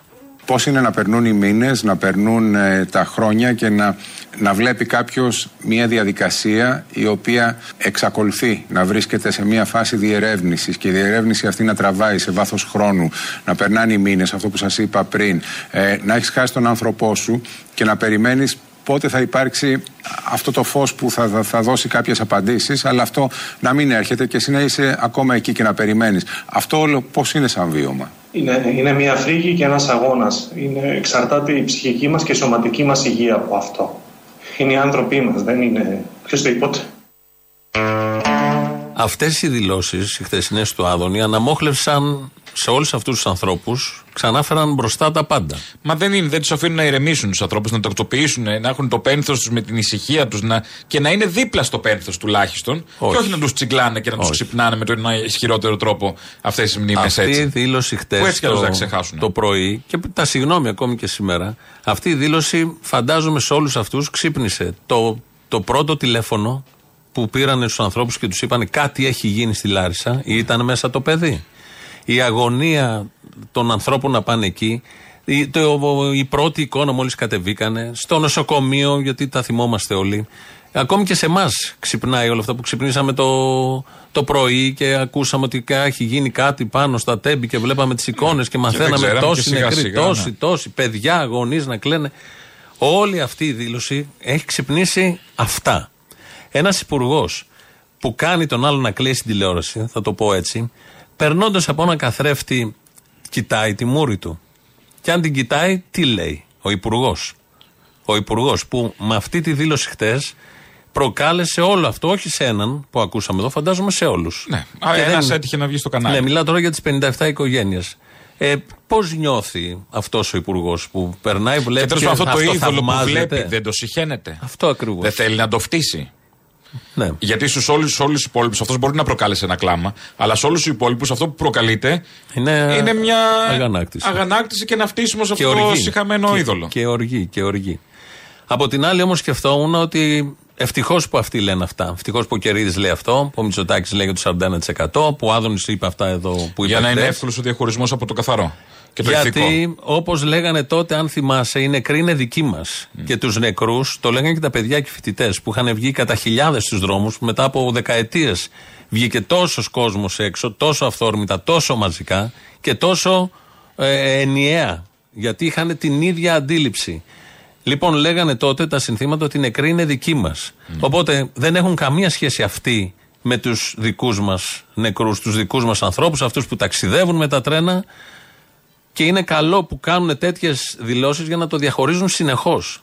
Speaker 12: Πώς είναι να περνούν οι μήνες, να περνούν ε, τα χρόνια και να, να βλέπει κάποιος μια διαδικασία η οποία εξακολουθεί να βρίσκεται σε μια φάση διερεύνησης και η διερεύνηση αυτή να τραβάει σε βάθος χρόνου, να περνάνε οι μήνες, αυτό που σας είπα πριν, ε, να έχεις χάσει τον άνθρωπό σου και να περιμένεις πότε θα υπάρξει αυτό το φως που θα, θα, θα δώσει κάποιες απαντήσεις αλλά αυτό να μην έρχεται και εσύ να είσαι ακόμα εκεί και να περιμένεις. Αυτό όλο πώς είναι σαν βίωμα;
Speaker 5: Είναι, είναι μια φρίγη και ένας αγώνας. Είναι, εξαρτάται η ψυχική μας και η σωματική μας υγεία από αυτό. Είναι οι άνθρωποι μας, δεν είναι... Ποιος το είπε πότε.
Speaker 2: Αυτές οι δηλώσεις, οι χθεσινές του Άδωνη, αναμόχλευσαν σε όλους αυτούς τους ανθρώπους, ξανάφεραν μπροστά τα πάντα.
Speaker 3: Μα δεν είναι, δεν τους αφήνουν να ηρεμήσουν τους ανθρώπους, να τακτοποιήσουν, να έχουν το πένθος τους με την ησυχία τους να... και να είναι δίπλα στο πένθος τουλάχιστον.
Speaker 2: Όχι.
Speaker 3: Και όχι να τους τσιγκλάνε και να τους
Speaker 2: Όχι.
Speaker 3: ξυπνάνε με τον ισχυρότερο τρόπο αυτές τι μνήμες
Speaker 2: Αυτή η
Speaker 3: έτσι.
Speaker 2: δήλωση χτε
Speaker 3: Που έτσι κι αλλιώς
Speaker 2: το,
Speaker 3: δεν ξεχάσουν.
Speaker 2: το πρωί και τα συγγνώμη ακόμη και σήμερα. Αυτή η δήλωση φαντάζομαι σε όλους αυτούς ξύπνησε το, το πρώτο τηλέφωνο που πήραν στους ανθρώπους και τους είπαν κάτι έχει γίνει στη Λάρισα ή ήταν μέσα το παιδί. Η αγωνία των ανθρώπων να πάνε εκεί. Η, το, η πρώτη εικόνα μόλις κατεβήκανε στο νοσοκομείο, γιατί τα θυμόμαστε όλοι. Ακόμη και σε εμάς ξυπνάει όλο αυτό που ξυπνήσαμε το, το πρωί και ακούσαμε ότι κα- έχει γίνει κάτι πάνω στα τέμπη και βλέπαμε τις εικόνες και μαθαίναμε
Speaker 3: ξέραμε
Speaker 2: τόσοι
Speaker 3: και σιγά
Speaker 2: νεκροί,
Speaker 3: σιγά,
Speaker 2: τόσοι,
Speaker 3: ναι.
Speaker 2: τόσοι παιδιά, γονείς να κλαίνε. Όλη αυτή η δήλωση έχει ξυπνήσει αυτά. Ένας υπουργός που κάνει τον άλλο να κλείσει την τηλεόραση, θα το πω έτσι, περνώντας από έναν καθρέφτη, κοιτάει τη μούρη του. Και αν την κοιτάει, τι λέει ο υπουργός; Ο υπουργός που με αυτή τη δήλωση χτες προκάλεσε όλο αυτό, όχι σε έναν που ακούσαμε εδώ, φαντάζομαι σε όλους.
Speaker 3: Ναι. Α, ένας έτυχε να βγει στο κανάλι.
Speaker 2: Ναι, μιλάω τώρα για τις 57 οικογένειες. Ε, Πώς νιώθει αυτός ο υπουργός που περνάει, βλέπει
Speaker 3: Και τέλο πάντων αυτό το είδωλο που
Speaker 2: θαυμάζεται;
Speaker 3: βλέπει δεν το συχαίνεται.
Speaker 2: Αυτό ακριβώς.
Speaker 3: Δεν θέλει να το φτύσει.
Speaker 2: Ναι.
Speaker 3: Γιατί στους όλους τους υπόλοιπους αυτός μπορεί να προκάλεσε ένα κλάμα, αλλά σε όλους τους υπόλοιπους αυτό που προκαλείται
Speaker 2: Είναι,
Speaker 3: είναι μια
Speaker 2: αγανάκτηση.
Speaker 3: αγανάκτηση και ένα φτύσιμο σε
Speaker 2: και
Speaker 3: αυτός το
Speaker 2: οργή.
Speaker 3: συχαμένο
Speaker 2: και,
Speaker 3: είδωλο.
Speaker 2: Και οργή, και οργή. Από την άλλη, όμως, σκεφτόμουν ότι ευτυχώς που αυτοί λένε αυτά. Ευτυχώς που ο Κερίδης λέει αυτό, που ο Μητσοτάκης λέει για το 41%, που ο Άδωνης είπε αυτά εδώ που είπε.
Speaker 3: Για να είναι
Speaker 2: χθες.
Speaker 3: εύκολος ο διαχωρισμός από το καθαρό. Και το ηθικό.
Speaker 2: Γιατί, όπως λέγανε τότε, αν θυμάσαι, οι νεκροί είναι δικοί μας. Και τους νεκρούς το λέγανε και τα παιδιά και οι φοιτητές που είχαν βγει κατά χιλιάδες στους δρόμους μετά από δεκαετίες. Βγήκε τόσος κόσμος έξω, τόσο αυθόρμητα, τόσο μαζικά και τόσο ε, ενιαία. Γιατί είχαν την ίδια αντίληψη. Λοιπόν, λέγανε τότε τα συνθήματα ότι οι νεκροί είναι δικοί μας. Οπότε δεν έχουν καμία σχέση αυτοί με τους δικούς μας νεκρούς, τους δικούς μας ανθρώπους, αυτούς που ταξιδεύουν με τα τρένα. Και είναι καλό που κάνουν τέτοιες δηλώσεις για να το διαχωρίζουν συνεχώς.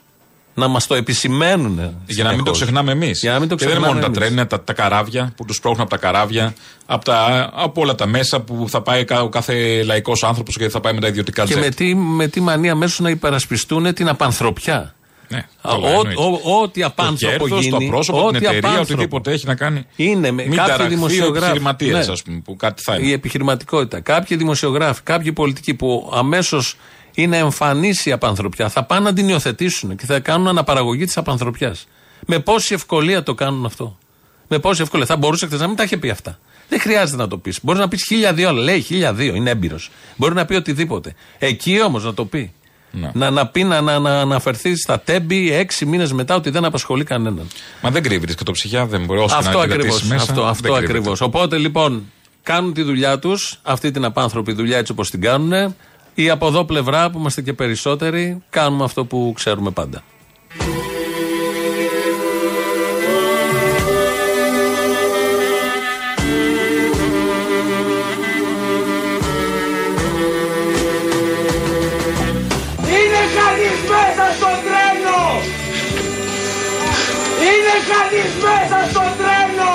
Speaker 2: Να μας το επισημαίνουν.
Speaker 3: Για να μην το
Speaker 2: συνεχώς.
Speaker 3: ξεχνάμε εμείς.
Speaker 2: Για να μην το
Speaker 3: και δεν είναι μόνο τα
Speaker 2: ξεχνάμε εμείς.
Speaker 3: τρένα, τα, τα καράβια που τους πρόχνουν από τα καράβια, από, τα, από όλα τα μέσα που θα πάει κα- ο κάθε λαϊκός άνθρωπος και θα πάει με τα ιδιωτικά
Speaker 2: Και
Speaker 3: τζετ.
Speaker 2: με τι, με τι μανία μέσω να υπερασπιστούν την απανθρωπιά.
Speaker 3: Ναι,
Speaker 2: Α,
Speaker 3: όλα
Speaker 2: ό-
Speaker 3: εννοείται.
Speaker 2: ό- Ό,τι
Speaker 3: το
Speaker 2: απάνθρωπο
Speaker 3: κέρδος,
Speaker 2: γίνει.
Speaker 3: το πρόσωπο, την
Speaker 2: ό,τι
Speaker 3: εταιρεία,
Speaker 2: απάνθρωπο.
Speaker 3: οτιδήποτε έχει να κάνει.
Speaker 2: Είναι με
Speaker 3: Μην
Speaker 2: κάποιοι
Speaker 3: ταραχθεί ο
Speaker 2: δημοσιογράφοι.
Speaker 3: επιχειρηματίας,
Speaker 2: Ναι.
Speaker 3: ας πούμε, που κάτι θα είναι.
Speaker 2: Η επιχειρηματικότητα. Κάποιοι δημοσιογράφοι, κάποιοι πολιτικοί που αμέσως είναι εμφανή η απανθρωπιά, θα πάνε να την υιοθετήσουν και θα κάνουν αναπαραγωγή της απανθρωπιάς. Με πόση ευκολία το κάνουν αυτό. Με πόση ευκολία. Θα μπορούσε χθες να μην τα είχε πει αυτά. Δεν χρειάζεται να το πεις. Μπορείς να πεις χίλια δύο, αλλά λέει χίλια δύο, είναι έμπειρος. Μπορεί να πει οτιδήποτε. Εκεί όμως να το πει.
Speaker 3: Ναι.
Speaker 2: Να, να πει να, να, να αναφερθεί στα τέμπη έξι μήνες μετά ότι δεν απασχολεί κανέναν.
Speaker 3: Μα δεν κρύβεται και το ψυχιά δεν μπορεί όσο και
Speaker 2: Αυτό
Speaker 3: να την
Speaker 2: ακριβώς.
Speaker 3: κρατήσεις μέσα,
Speaker 2: Αυτό,
Speaker 3: δεν
Speaker 2: αυτό
Speaker 3: κρύβεται.
Speaker 2: ακριβώς. Οπότε λοιπόν κάνουν τη δουλειά τους, αυτή την απάνθρωπη δουλειά έτσι όπως την κάνουν. Ή από εδώ πλευρά που είμαστε και περισσότεροι, κάνουμε αυτό που ξέρουμε πάντα.
Speaker 13: Κανείς μέσα στο τρένο!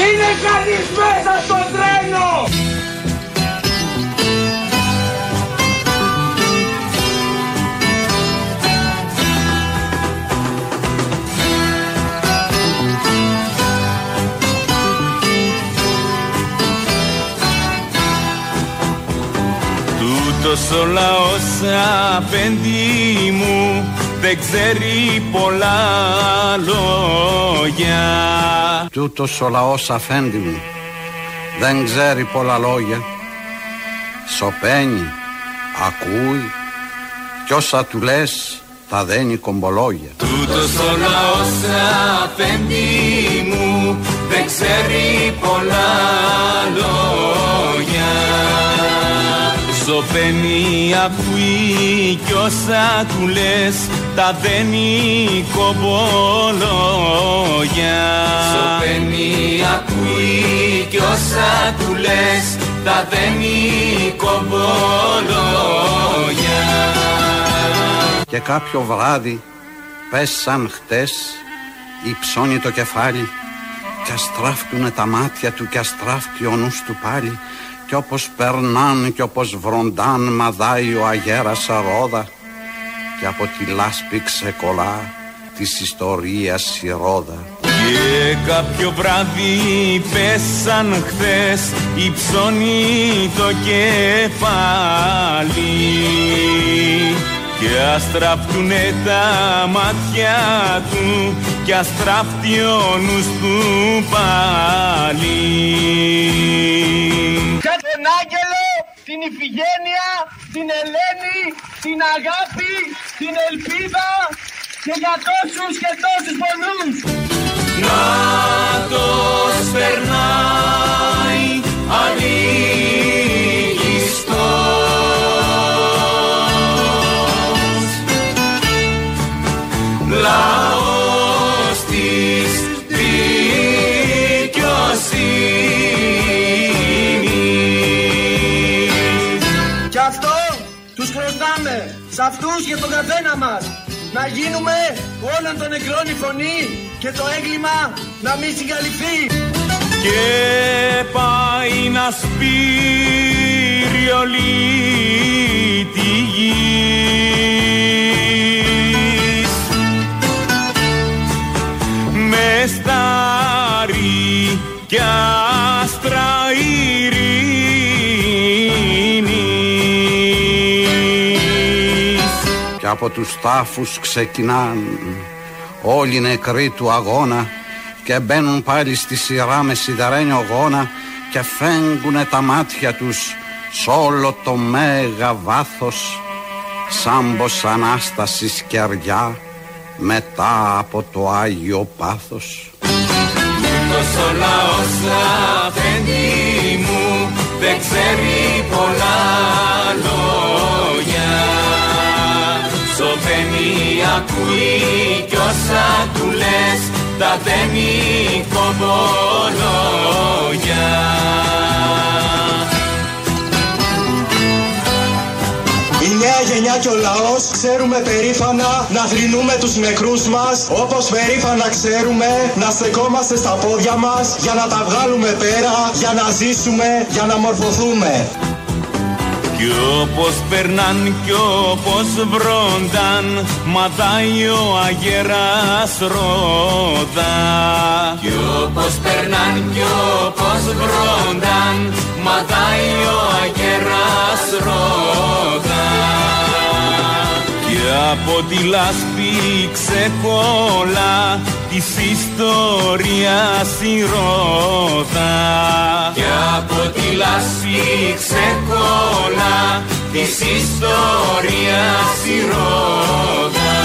Speaker 13: Είναι κανείς μέσα στο τρένο!
Speaker 14: Τούτος ο λαός απέντη μου δεν ξέρει πολλά λόγια.
Speaker 15: Τούτος ο λαός αφέντη μου δεν ξέρει πολλά λόγια. Σωπαίνει, ακούει κι όσα του λες τα δένει κομπολόγια.
Speaker 14: Τούτος ο λαός απέντη μου δεν ξέρει πολλά λόγια Σωπαίνει, ακούει κι όσα του λες τα δένει κομπολόγια. Σωπαίνει, ακούει κι όσα του λες τα δένει κομπολόγια.
Speaker 15: Και κάποιο βράδυ πες σαν χτες υψώνει το κεφάλι Κι αστράφτουνε τα μάτια του και αστράφτει ο νους του πάλι Κι όπως περνάν και όπως βροντάν μαδάει ο αγέρας ρόδα Και από τη λάσπη ξεκολλά της ιστορίας η ρόδα.
Speaker 14: Και κάποιο βράδυ πέσαν χθες υψώνει το κεφάλι. Και αστραφτουνε τα μάτια του και αστράφτει ο νους του πάλι.
Speaker 13: Τον Άγγελο, την Ιφηγένεια, την Ελένη, την αγάπη, την ελπίδα και για τόσους και τόσους πολλούς. Καθένα μας να γίνουμε όλων των νεκρών η φωνή και το έγκλημα να μην συγκαλυφθεί.
Speaker 14: και πάει να σπείρει όλη τη γης με στάρι κι
Speaker 15: από τους τάφους ξεκινάν όλοι οι νεκροί του αγώνα και μπαίνουν πάλι στη σειρά με σιδερένιο γόνα και φέγγουνε τα μάτια τους σ' όλο το μέγα βάθος σαν πως Ανάστασης κεριά μετά από το Άγιο Πάθος.
Speaker 14: Τόσο λαός αφέντη μου δεν ξέρει πολλά ακούει κι όσα του λες τα δένει κομπολόγια
Speaker 16: Η νέα γενιά και ο λαός ξέρουμε περήφανα να θρυνούμε τους νεκρούς μας όπως περήφανα ξέρουμε να στεκόμαστε στα πόδια μας για να τα βγάλουμε πέρα, για να ζήσουμε, για να μορφωθούμε.
Speaker 14: Κι όπως περνάν κι όπως βρόνταν Μαδάει ο αγέρας ρόδα. Κι όπως περνάν κι όπως βρόνταν Μαδάει ο αγέρας ρόδα. Κι από τη λάσπη ξεκόλα της ιστορίας η ρόδα. Κι από τη λάσπη ξεκόλα της ιστορίας η ρόδα.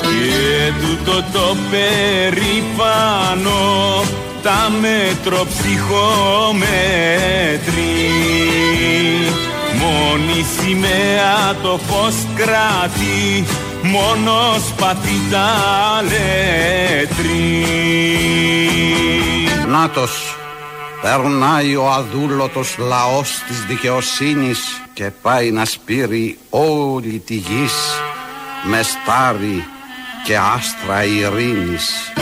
Speaker 14: Και τούτο το περήφανο τα μέτρο ψυχομέτρη Μόνη σημαία το φως κράτη μόνος σπαθί τα λέτρη
Speaker 15: Νάτος, περνάει ο αδούλωτος λαός της δικαιοσύνης και πάει να σπείρει όλη τη γης με στάρι και άστρα ειρήνης.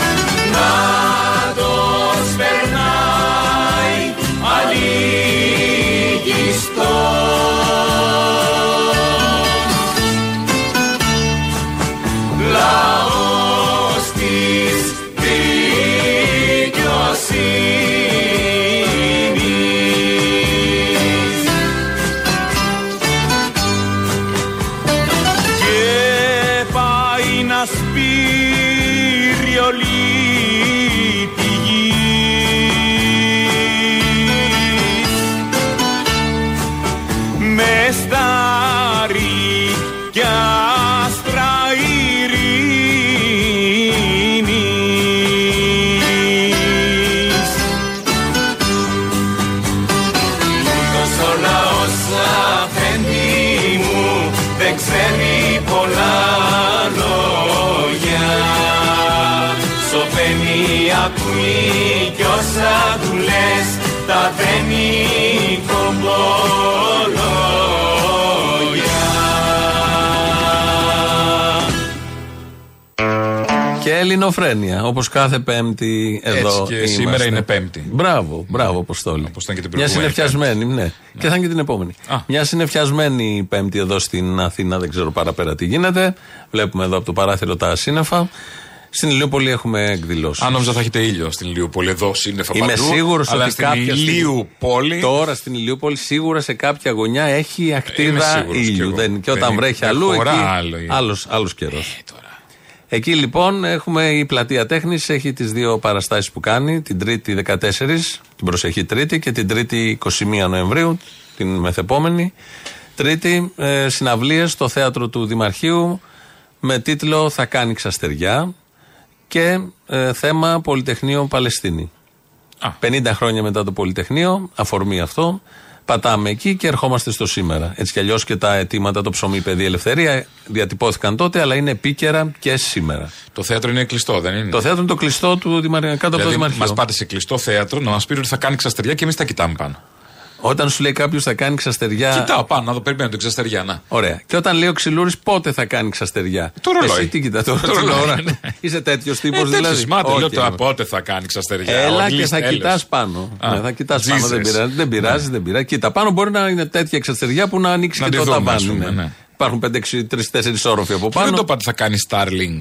Speaker 14: Όσα του λες τα δένει κομπολόγια
Speaker 2: Και ελληνοφρένεια, όπως κάθε Πέμπτη εδώ.
Speaker 3: Έτσι και
Speaker 2: είμαστε.
Speaker 3: σήμερα είναι Πέμπτη.
Speaker 2: Μπράβο, μπράβο, Αποστόλη.
Speaker 3: Όπως ήταν και την
Speaker 2: Μια
Speaker 3: προηγούμενη
Speaker 2: συνεφιασμένη, ναι. Και θα είναι και την επόμενη. Μια συνεφιασμένη Πέμπτη εδώ στην Αθήνα, δεν ξέρω παραπέρα τι γίνεται. Βλέπουμε εδώ από το παράθυρο τα σύννεφα. Στην Ηλιούπολη έχουμε εκδηλώσεις.
Speaker 3: Αν νόμιζα θα έχετε ήλιο στην Ηλιούπολη, εδώ σύννεφα
Speaker 2: Είμαι
Speaker 3: παντού,
Speaker 2: σίγουρος
Speaker 3: αλλά
Speaker 2: ότι
Speaker 3: στην
Speaker 2: κάποια στιγμή-
Speaker 3: Ηλιούπολη.
Speaker 2: Τώρα στην Ηλιούπολη σίγουρα σε κάποια γωνιά έχει
Speaker 3: Είμαι
Speaker 2: ακτίδα
Speaker 3: σίγουρος κι
Speaker 2: ήλιου.
Speaker 3: εγώ.
Speaker 2: Δεν, και όταν
Speaker 3: Δεν-
Speaker 2: βρέχει
Speaker 3: δεν
Speaker 2: αλλού,
Speaker 3: χωρά
Speaker 2: εκεί
Speaker 3: άλλο Ε, ήλιο.
Speaker 2: άλλος, άλλος καιρός. Εκεί λοιπόν έχουμε η πλατεία τέχνης, έχει τις δύο παραστάσεις που κάνει, την Τρίτη 14, την προσεχή Τρίτη και την Τρίτη 21 Νοεμβρίου, την μεθεπόμενη. Τρίτη, ε, συναυλίες στο θέατρο του Δημαρχείου με τίτλο «Θα κάνει ξαστεριά» και ε, θέμα Πολυτεχνείο Παλαιστίνη. 50 χρόνια μετά το Πολυτεχνείο, αφορμή αυτό, πατάμε εκεί και ερχόμαστε στο σήμερα. Έτσι κι αλλιώς και τα αιτήματα, το ψωμί, παιδί, ελευθερία διατυπώθηκαν τότε, αλλά είναι επίκαιρα και σήμερα.
Speaker 3: Το θέατρο είναι κλειστό, δεν είναι;
Speaker 2: Το θέατρο είναι το κλειστό του Δημαρχείου, κάτω από το
Speaker 3: δηλαδή,
Speaker 2: Δημαρχείο.
Speaker 3: μας πάτε σε κλειστό θέατρο να μας πείτε ότι θα κάνει ξαστεριά και εμείς τα κοιτάμε πάνω.
Speaker 2: Όταν σου λέει κάποιος θα κάνει ξαστεριά.
Speaker 3: Κοιτάω πάνω, να το περιμένω την ξαστεριά. Να.
Speaker 2: Ωραία. Και όταν λέει ο Ξυλούρης πότε θα κάνει ξαστεριά;
Speaker 3: Το ρολόι.
Speaker 2: Εσύ τι κοιτάς, το,
Speaker 3: Το
Speaker 2: την
Speaker 3: ρολόι,
Speaker 2: ώρα.
Speaker 3: ναι.
Speaker 2: Είσαι τέτοιος τύπος
Speaker 3: Ε,
Speaker 2: δηλαδή;
Speaker 3: τέτοιος, μάτε, λέω
Speaker 2: Όχι,
Speaker 3: τώρα
Speaker 2: εγώ.
Speaker 3: πότε θα κάνει ξαστεριά.
Speaker 2: Έλα
Speaker 3: Ο
Speaker 2: και
Speaker 3: Γκλής
Speaker 2: θα
Speaker 3: τέλος.
Speaker 2: κοιτάς πάνω.
Speaker 3: Α,
Speaker 2: Ναι, θα κοιτάς πάνω.
Speaker 3: Jesus.
Speaker 2: Δεν πειράζει, δεν πειράζει, δεν πειράζει. Κοίτα, πάνω μπορεί να είναι τέτοια εξαστεριά που να ανοίξει
Speaker 3: Να
Speaker 2: και
Speaker 3: τη
Speaker 2: το
Speaker 3: δούμε, ας
Speaker 2: ταβάνι.
Speaker 3: πούμε,
Speaker 2: ναι.
Speaker 3: ναι.
Speaker 2: Υπάρχουν 5-6-3-4 όροφοι από
Speaker 3: Και δεν
Speaker 2: πάνω.
Speaker 3: το πάτε θα κάνει Starlink.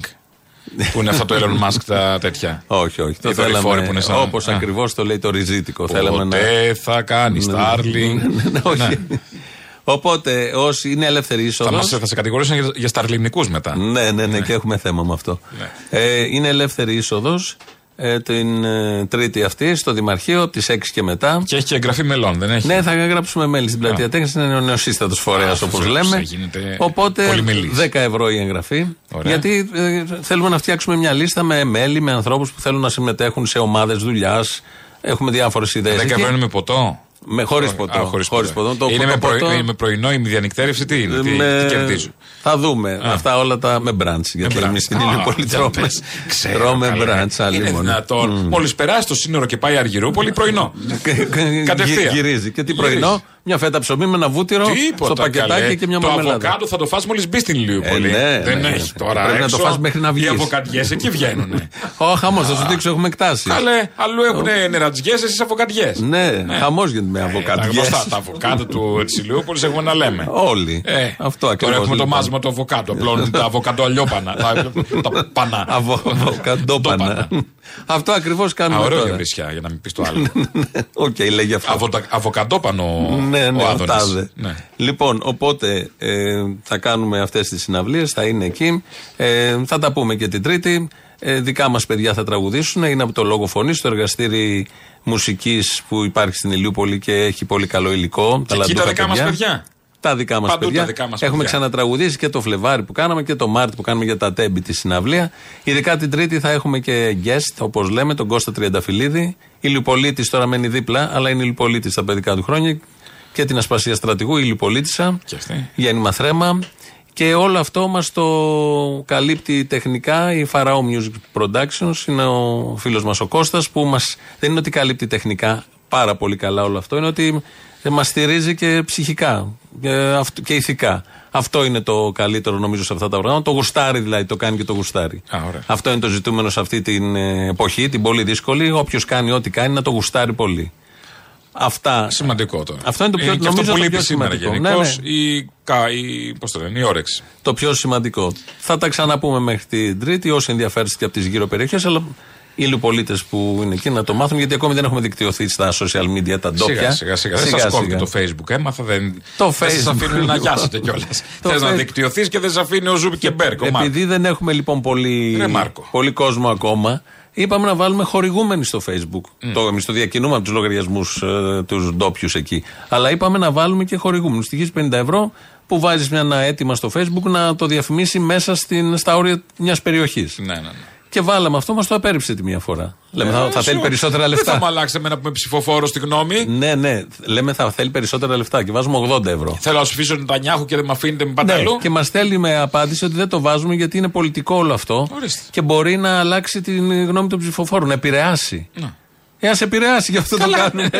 Speaker 3: Που είναι αυτό το Elon Musk τα τέτοια;
Speaker 2: Όχι, όχι. Το
Speaker 3: Οι δορυφόροι
Speaker 2: θέλαμε
Speaker 3: που είναι σαν-
Speaker 2: όπως
Speaker 3: Α.
Speaker 2: ακριβώς το λέει το ριζίτικο. Θέλαμε να.
Speaker 3: Ποτέ θα κάνει
Speaker 2: Ναι,
Speaker 3: Starlink;
Speaker 2: ναι, ναι, όχι. Οπότε, όσοι είναι ελεύθερη
Speaker 3: Θα,
Speaker 2: είσοδο.
Speaker 3: μας, θα σε κατηγορήσουν για, για σταρλινικούς μετά.
Speaker 2: Ναι, ναι, ναι, και έχουμε θέμα με αυτό. Ε, είναι ελεύθερη είσοδο ε, την ε, Τρίτη αυτή στο Δημαρχείο από τις 6 και μετά.
Speaker 3: Και έχει και εγγραφή μελών, δεν έχει;
Speaker 2: Ναι, θα γράψουμε μέλη στην πλατεία τέχνης. Είναι ο νεοσύστατος φορέας
Speaker 3: Α,
Speaker 2: όπως
Speaker 3: βεβαίως,
Speaker 2: λέμε.
Speaker 3: γίνεται
Speaker 2: Οπότε
Speaker 3: πολυμελής.
Speaker 2: 10 ευρώ η εγγραφή.
Speaker 3: Ωραία.
Speaker 2: Γιατί ε, θέλουμε να φτιάξουμε μια λίστα με μέλη, με ανθρώπους που θέλουν να συμμετέχουν σε ομάδες δουλειάς. Έχουμε διάφορες ιδέες.
Speaker 3: 10 ευρώ είναι με ποτό;
Speaker 2: Με χωρίς
Speaker 3: Α,
Speaker 2: ποτό.
Speaker 3: χωρίς
Speaker 2: χωρίς
Speaker 3: ποτό.
Speaker 2: ποτό. Το-
Speaker 3: είναι,
Speaker 2: το
Speaker 3: με πρωι-
Speaker 2: ποτό-
Speaker 3: είναι με πρωινό η διανυκτέρευση, τι είναι, τι,
Speaker 2: με-
Speaker 3: τι κερδίζω;
Speaker 2: Θα δούμε. Αυτά όλα τα με μπραντς. Γιατί
Speaker 3: brunch.
Speaker 2: εμεί στην
Speaker 3: Α,
Speaker 2: Ηλιούπολη
Speaker 3: για
Speaker 2: τρώμε.
Speaker 3: πες. Ξέρω,
Speaker 2: Τρώμε
Speaker 3: καλά.
Speaker 2: μπραντς.
Speaker 3: Είναι δυνατόν. Μόλις περάσει το σύνορο και πάει Αργυρούπολη, πρωινό. Κατευθείαν.
Speaker 2: Γυρίζει. Και τι πρωινό, μια φέτα ψωμί με ένα βούτυρο στο πακετάκι
Speaker 3: καλέ.
Speaker 2: και μια
Speaker 3: Το
Speaker 2: μαρμελάδα.
Speaker 3: αβοκάντο θα το φας μόλις μπεις στην Ηλιούπολη.
Speaker 2: Ε, ναι,
Speaker 3: Δεν
Speaker 2: ναι,
Speaker 3: έχει
Speaker 2: ναι.
Speaker 3: τώρα.
Speaker 2: Πρέπει να το
Speaker 3: έξω.
Speaker 2: φας μέχρι να
Speaker 3: Οι
Speaker 2: βγεις.
Speaker 3: αβοκαντιέ εκεί βγαίνουν.
Speaker 2: Ω, χαμός, θα σου δείξω, έχουμε εκτάσεις.
Speaker 3: Καλέ, αλλού έχουν νερατζιές, εσείς αβοκαντιέ.
Speaker 2: Ναι, χαμός γίνεται με
Speaker 3: Τα
Speaker 2: αβοκαντιέ.
Speaker 3: γνωστά, τα αβοκάντο του της Ηλιούπολη έχουμε να λέμε.
Speaker 2: Όλοι.
Speaker 3: Ε,
Speaker 2: Αυτό
Speaker 3: Τώρα
Speaker 2: ακριβώς.
Speaker 3: έχουμε το μάζεμα του αβοκάντο. Απλώνουν τα αβοκάντο αλλιόπανα. Τα τα πανά.
Speaker 2: Αβοκαντόπανα. Αυτό ακριβώς
Speaker 3: Α,
Speaker 2: κάνουμε
Speaker 3: ωραίο για
Speaker 2: τώρα.
Speaker 3: βρισιά, για να μην πεις το άλλο.
Speaker 2: Οκ, λέγει αυτό.
Speaker 3: Αβοτα- Αβοκαντόπανο
Speaker 2: Ναι, ναι,
Speaker 3: ο
Speaker 2: ο
Speaker 3: Άδωνης.
Speaker 2: τάδε.
Speaker 3: Ναι.
Speaker 2: Λοιπόν, οπότε ε, θα κάνουμε αυτές τις συναυλίες, θα είναι εκεί. Ε, θα τα πούμε και την Τρίτη. Ε, δικά μας παιδιά θα τραγουδήσουν. Είναι από το λόγο φωνής, το εργαστήρι μουσικής που υπάρχει στην Ηλιούπολη και έχει πολύ καλό υλικό.
Speaker 3: Και εκεί τα
Speaker 2: ταλαντούχα
Speaker 3: δικά μας παιδιά.
Speaker 2: Τα δικά μας
Speaker 3: Παντού
Speaker 2: παιδιά.
Speaker 3: τα δικά μας
Speaker 2: Έχουμε
Speaker 3: παιδιά.
Speaker 2: ξανατραγουδήσει και το Φλεβάρι που κάναμε και το Μάρτι που κάνουμε για τα Τέμπη τη συναυλία. Ειδικά την Τρίτη θα έχουμε και guest, όπως λέμε, τον Κώστα Τριανταφυλλίδη. Ηλιοπολίτη τώρα μένει δίπλα, αλλά είναι ηλιοπολίτη στα παιδικά του χρόνια. Και την Ασπασία Στρατηγού, ηλιοπολίτησα.
Speaker 3: Και αυτή.
Speaker 2: Γέννημα Θρέμα. Και όλο αυτό μας το καλύπτει τεχνικά η Pharaoh Music Productions. Είναι ο φίλος μας ο Κώστας που μας, δεν είναι ότι καλύπτει τεχνικά πάρα πολύ καλά όλο αυτό, είναι ότι μας στηρίζει και ψυχικά και, αυτ- και ηθικά. Αυτό είναι το καλύτερο νομίζω σε αυτά τα πράγματα. Το γουστάρει δηλαδή, το κάνει και το γουστάρει.
Speaker 3: Α, ωραία.
Speaker 2: Αυτό είναι το ζητούμενο σε αυτή την ε, εποχή, την πολύ δύσκολη. Όποιος κάνει ό,τι κάνει, να το γουστάρει πολύ. Αυτά.
Speaker 3: Σημαντικό τώρα.
Speaker 2: Αυτό είναι το πιο,
Speaker 3: και αυτό
Speaker 2: νομίζω
Speaker 3: που
Speaker 2: το
Speaker 3: λείπει
Speaker 2: πιο
Speaker 3: σήμερα
Speaker 2: σημαντικό.
Speaker 3: γενικώς.
Speaker 2: Ναι, ναι.
Speaker 3: Η, κα- η, πώς το λένε, η όρεξη.
Speaker 2: Το πιο σημαντικό. Θα τα ξαναπούμε μέχρι την Τρίτη, όσοι ενδιαφέρεστε και από τις γύρω περιοχές, αλλά οι Ηλιουπολίτες που είναι εκεί να το μάθουν, γιατί ακόμη δεν έχουμε δικτυωθεί στα social media τα ντόπια.
Speaker 3: Σιγά σιγά. σιγά. Δεν σας κόβει το Facebook. Έμαθα. Δεν,
Speaker 2: Το
Speaker 3: δεν σας
Speaker 2: Facebook,
Speaker 3: αφήνουν να
Speaker 2: λοιπόν.
Speaker 3: γιάσετε κιόλας.
Speaker 2: Το
Speaker 3: Θες να
Speaker 2: Facebook.
Speaker 3: δικτυωθείς και δεν σε αφήνει ο Ζούκερμπεργκ. ο Μάρκο.
Speaker 2: Επειδή δεν έχουμε λοιπόν πολύ,
Speaker 3: Ρε Μάρκο.
Speaker 2: πολύ κόσμο ακόμα, είπαμε να βάλουμε χορηγούμενοι στο Facebook. Το, εμείς το διακινούμε από τους λογαριασμούς ε, τους ντόπιους εκεί. Αλλά είπαμε να βάλουμε και χορηγούμενους. Στοιχεί 50 ευρώ που βάζεις ένα αίτημα στο Facebook να το διαφημίσει μέσα στην, στα όρια μιας περιοχής.
Speaker 3: Ναι, ναι, ναι.
Speaker 2: Και βάλαμε αυτό, μας το απέρριψε τη μία φορά. Λέμε, θα,
Speaker 3: Ε,
Speaker 2: θα θέλει
Speaker 3: σου-
Speaker 2: περισσότερα
Speaker 3: Δεν
Speaker 2: λεφτά.
Speaker 3: θα μου αλλάξει εμένα που είμαι ψηφοφόρο στη γνώμη.
Speaker 2: Ναι, ναι. Λέμε θα θέλει περισσότερα λεφτά και βάζουμε 80 ευρώ.
Speaker 3: Θέλω να σου αφήσω τον Τανιάχου και δεν με αφήνετε με
Speaker 2: Ναι,
Speaker 3: πανταλού.
Speaker 2: και μας στέλνει με απάντηση ότι δεν το βάζουμε γιατί είναι πολιτικό όλο αυτό
Speaker 3: Ορίστε.
Speaker 2: και μπορεί να αλλάξει την γνώμη των ψηφοφόρων, να επηρεάσει.
Speaker 3: Ναι.
Speaker 2: Ε, ας επηρεάσει, γι' αυτό το κάνουμε.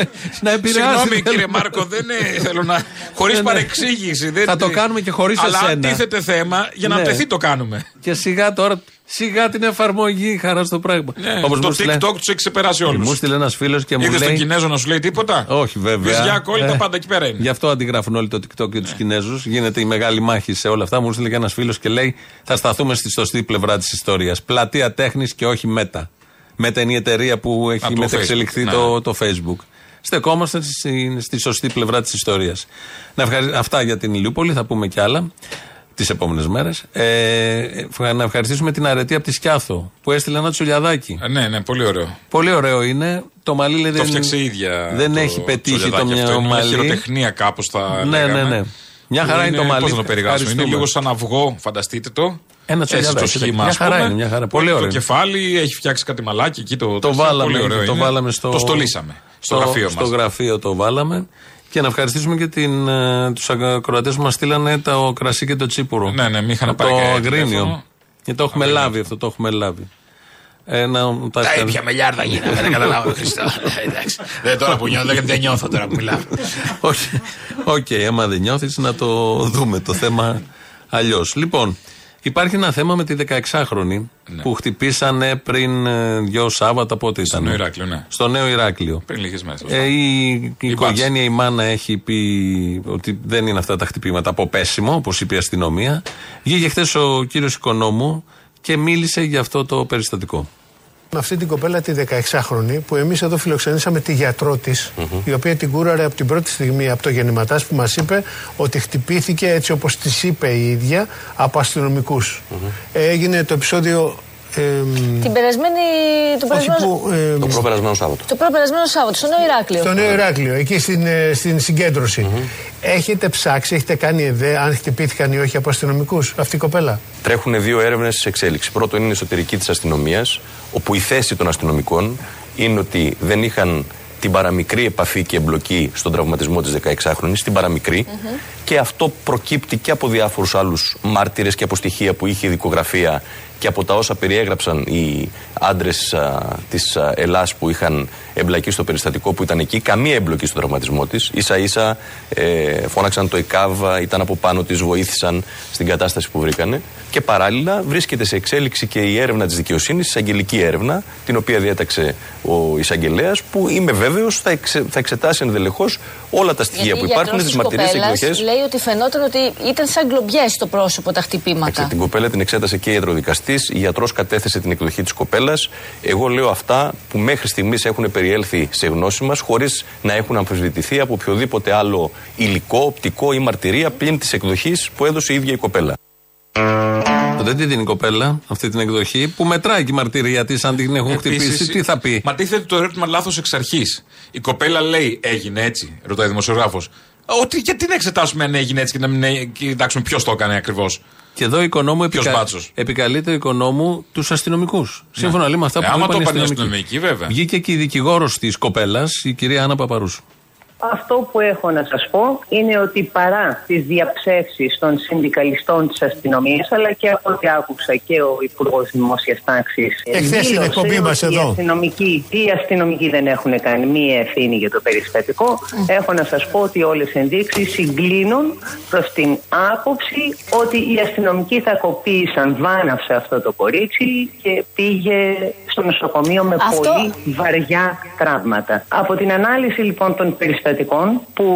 Speaker 2: να επηρεάσει.
Speaker 3: Συγγνώμη
Speaker 2: θέλουμε.
Speaker 3: κύριε Μάρκο, δεν είναι, θέλω να. Χωρίς
Speaker 2: Ναι, ναι.
Speaker 3: παρεξήγηση. Δεν
Speaker 2: Θα το κάνουμε και χωρίς
Speaker 3: Αλλά αν
Speaker 2: εσένα.
Speaker 3: τίθεται θέμα, για να
Speaker 2: Ναι.
Speaker 3: τεθεί το κάνουμε.
Speaker 2: Και σιγά τώρα Σιγά την εφαρμογή, χαρά στο πράγμα.
Speaker 3: Ναι,
Speaker 2: Όπως
Speaker 3: το
Speaker 2: μου στείλε-
Speaker 3: TikTok τους έχει ξεπεράσει όλους.
Speaker 2: Μου στείλε ένας φίλος και μου
Speaker 3: Είδες τον
Speaker 2: λέει.
Speaker 3: Κινέζο να σου λέει τίποτα;
Speaker 2: Όχι, βέβαια.
Speaker 3: Βυζιά, κόλλη, τα
Speaker 2: Ε,
Speaker 3: πάντα εκεί πέρα είναι.
Speaker 2: Γι' αυτό αντιγράφουν όλοι το TikTok και τους Κινέζους. Γίνεται η μεγάλη μάχη σε όλα αυτά. Μου στείλε και ένας φίλος και λέει: Θα σταθούμε στη σωστή πλευρά της ιστορίας. Πλατεία τέχνης και όχι μέτα. Μέτα είναι η εταιρεία που έχει
Speaker 3: το
Speaker 2: μετεξελιχθεί
Speaker 3: Facebook,
Speaker 2: το,
Speaker 3: ναι.
Speaker 2: το Facebook. Στεκόμαστε στη, στη σωστή πλευρά της ιστορίας. Αυτά για την Ηλιούπολη, θα πούμε κι άλλα τις επόμενες μέρες. Ε, να ευχαριστήσουμε την αρετή από τη Σκιάθο που έστειλε ένα τσουλιαδάκι.
Speaker 3: Ε, ναι, ναι, πολύ ωραίο.
Speaker 2: Πολύ ωραίο είναι. Το μαλλί λέει
Speaker 3: Το
Speaker 2: δεν,
Speaker 3: φτιάξε η ίδια.
Speaker 2: δεν
Speaker 3: το
Speaker 2: έχει πετύχει το
Speaker 3: τσολιαδάκι αυτό.
Speaker 2: μια
Speaker 3: Είναι μια
Speaker 2: μαλλί.
Speaker 3: χειροτεχνία κάπως θα
Speaker 2: Ναι,
Speaker 3: λέγαμε.
Speaker 2: ναι, ναι. Μια χαρά είναι το μαλλί.
Speaker 3: Πώς να το περιγράψουμε; Είναι
Speaker 2: Ευχαριστούμε.
Speaker 3: λίγο σαν αυγό, φανταστείτε το.
Speaker 2: Ένα
Speaker 3: Έτσι
Speaker 2: τσολιαδάκι,
Speaker 3: το σχήμα,
Speaker 2: μια
Speaker 3: ας
Speaker 2: χαρά
Speaker 3: πούμε.
Speaker 2: είναι, μια χαρά. Πολύ
Speaker 3: Το
Speaker 2: ωραίο.
Speaker 3: κεφάλι έχει φτιάξει κάτι μαλάκι εκεί. Το,
Speaker 2: Το
Speaker 3: τέτοιο.
Speaker 2: βάλαμε,
Speaker 3: Πολύ ωραίο
Speaker 2: το
Speaker 3: είναι.
Speaker 2: βάλαμε στο.
Speaker 3: Το στολίσαμε. Στο γραφείο
Speaker 2: Στο
Speaker 3: μας.
Speaker 2: γραφείο το βάλαμε. Και να ευχαριστήσουμε και την, ε, τους ακροατές που μας στείλανε το κρασί και το τσίπουρο.
Speaker 3: Ναι, ναι, μη είχαν
Speaker 2: Από
Speaker 3: πάρει
Speaker 2: Το
Speaker 3: κανένα τηλέφωνο.
Speaker 2: Αγρίνιο. Και το έχουμε λάβει αυτό, το έχουμε λάβει. Ε, να, τα
Speaker 3: Τα ήπια λιάρδα γίνανε, δεν καταλαβαίνω Χριστό. Εντάξει. Δεν τώρα που νιώθω, γιατί δεν νιώθω τώρα που μιλάω.
Speaker 2: Όχι. Οκ, άμα δεν νιώθεις να το δούμε το θέμα αλλιώς. Λοιπόν, υπάρχει ένα θέμα με τη 16χρονη που χτυπήσανε πριν ε, δύο Σάββατα, πότε ήταν;
Speaker 3: Νέο Ηράκλειο, ναι.
Speaker 2: Στο Νέο Ηράκλειο.
Speaker 3: Πριν λίγες μέρες.
Speaker 2: Ε, η, η οικογένεια, η μάνα έχει πει ότι δεν είναι αυτά τα χτυπήματα από πέσιμο, όπως είπε η αστυνομία. Βγήκε χθες ο κύριος Οικονόμου και μίλησε για αυτό το περιστατικό.
Speaker 17: Με αυτή την κοπέλα τη 16χρονη που εμείς εδώ φιλοξενήσαμε τη γιατρό της η οποία την κούραρε από την πρώτη στιγμή από το γεννηματάς που μας είπε ότι χτυπήθηκε έτσι όπως της είπε η ίδια από αστυνομικούς. Ε, έγινε το επεισόδιο εμ,
Speaker 18: Την περασμένη. Το
Speaker 17: όχι
Speaker 18: περασμένο,
Speaker 17: που, εμ,
Speaker 19: Το προπερασμένο Σάββατο.
Speaker 18: το προπερασμένο Σάββατο, στο Νέο Ηράκλειο.
Speaker 17: στο Νέο Ηράκλειο, εκεί στην, ε, στην συγκέντρωση. Έχετε ψάξει, έχετε κάνει ιδέα αν χτυπήθηκαν ή όχι από αστυνομικούς αυτή η κοπέλα;
Speaker 19: Τρέχουν δύο έρευνες σε εξέλιξη. Πρώτον είναι η εσωτερική της αστυνομίας, όπου η θέση των αστυνομικών είναι ότι δεν είχαν την παραμικρή επαφή και εμπλοκή στον τραυματισμό της 16χρονη, την παραμικρή. Και αυτό προκύπτει και από διάφορους άλλους μάρτυρε και από στοιχεία που είχε η δικογραφία και από τα όσα περιέγραψαν οι άντρες της Ελλάς που είχαν εμπλακεί στο περιστατικό που ήταν εκεί. Καμία εμπλοκή στον τραυματισμό της. σα ίσα ε, φώναξαν το ΕΚΑΒ, ήταν από πάνω της, βοήθησαν στην κατάσταση που βρήκανε. Και παράλληλα βρίσκεται σε εξέλιξη και η έρευνα της δικαιοσύνης, η εισαγγελική έρευνα, την οποία διέταξε ο εισαγγελέας, που είμαι βέβαιος θα, εξε, θα εξετάσει ενδελεχώς όλα τα στοιχεία
Speaker 18: Γιατί
Speaker 19: που
Speaker 18: η
Speaker 19: υπάρχουν,
Speaker 18: γιατρός
Speaker 19: τι
Speaker 18: της
Speaker 19: μαρτυρίες, τις
Speaker 18: κοπέλας
Speaker 19: εκδοχές.
Speaker 18: Λέει ότι φαινόταν ότι ήταν σαν γκλομπιέ στο πρόσωπο τα χτυπήματα.
Speaker 19: Την κοπέλα την εξέτασε και ιατροδικαστής. Η γιατρός κατέθεσε την εκδοχή της κοπέλας. Εγώ λέω αυτά που μέχρι στιγμής έχουν περιέλθει σε γνώση μας, χωρίς να έχουν αμφισβητηθεί από οποιοδήποτε άλλο υλικό, οπτικό ή μαρτυρία πλην της εκδοχής που έδωσε η ίδια η κοπέλα.
Speaker 2: Δεν τη δίνει η κοπέλα αυτή την εκδοχή που μετράει και η μαρτυρία της. Αν την έχουν
Speaker 3: Επίσης,
Speaker 2: χτυπήσει, τι θα πει.
Speaker 3: Μα τίθεται το ερώτημα λάθος εξ αρχής. Η κοπέλα λέει έγινε έτσι, ρωτάει ο δημοσιογράφος. Ότι γιατί να εξετάσουμε αν έγινε έτσι και να μην ε, κοιτάξουμε ποιος το έκανε ακριβώς.
Speaker 2: Και εδώ ο οικονόμου
Speaker 3: Ποιος
Speaker 2: επικα...
Speaker 3: μπάτσος;
Speaker 2: επικαλείται ο οικονόμου τους αστυνομικούς. Σύμφωνα λέει με αυτά
Speaker 3: Ε,
Speaker 2: που
Speaker 3: άμα
Speaker 2: είπαν
Speaker 3: το
Speaker 2: οι
Speaker 3: είπαν οι
Speaker 2: αστυνομικοί.
Speaker 3: αστυνομικοί, βέβαια.
Speaker 2: Βγήκε και η δικηγόρος της κοπέλας, η κυρία Άννα Παπαρούσου.
Speaker 20: Αυτό που έχω να σας πω είναι ότι παρά τις διαψεύσεις των συνδικαλιστών της αστυνομίας αλλά και από ό,τι άκουσα και ο Υπουργός Δημόσιας Τάξης
Speaker 17: Εχθές στην
Speaker 20: δήλωσε
Speaker 17: εκπομπή μας
Speaker 20: ότι οι
Speaker 17: εδώ.
Speaker 20: αστυνομικοί, οι αστυνομικοί δεν έχουν κάνει μία ευθύνη για το περιστατικό. Έχω να σας πω ότι όλες οι ενδείξεις συγκλίνουν προς την άποψη ότι οι αστυνομικοί θα κοπήσαν βάναυσε αυτό το κορίτσι και πήγε στο νοσοκομείο με
Speaker 18: Αυτό-
Speaker 20: πολύ βαριά τραύματα. Από την ανάλυση λοιπόν των περιστατικών που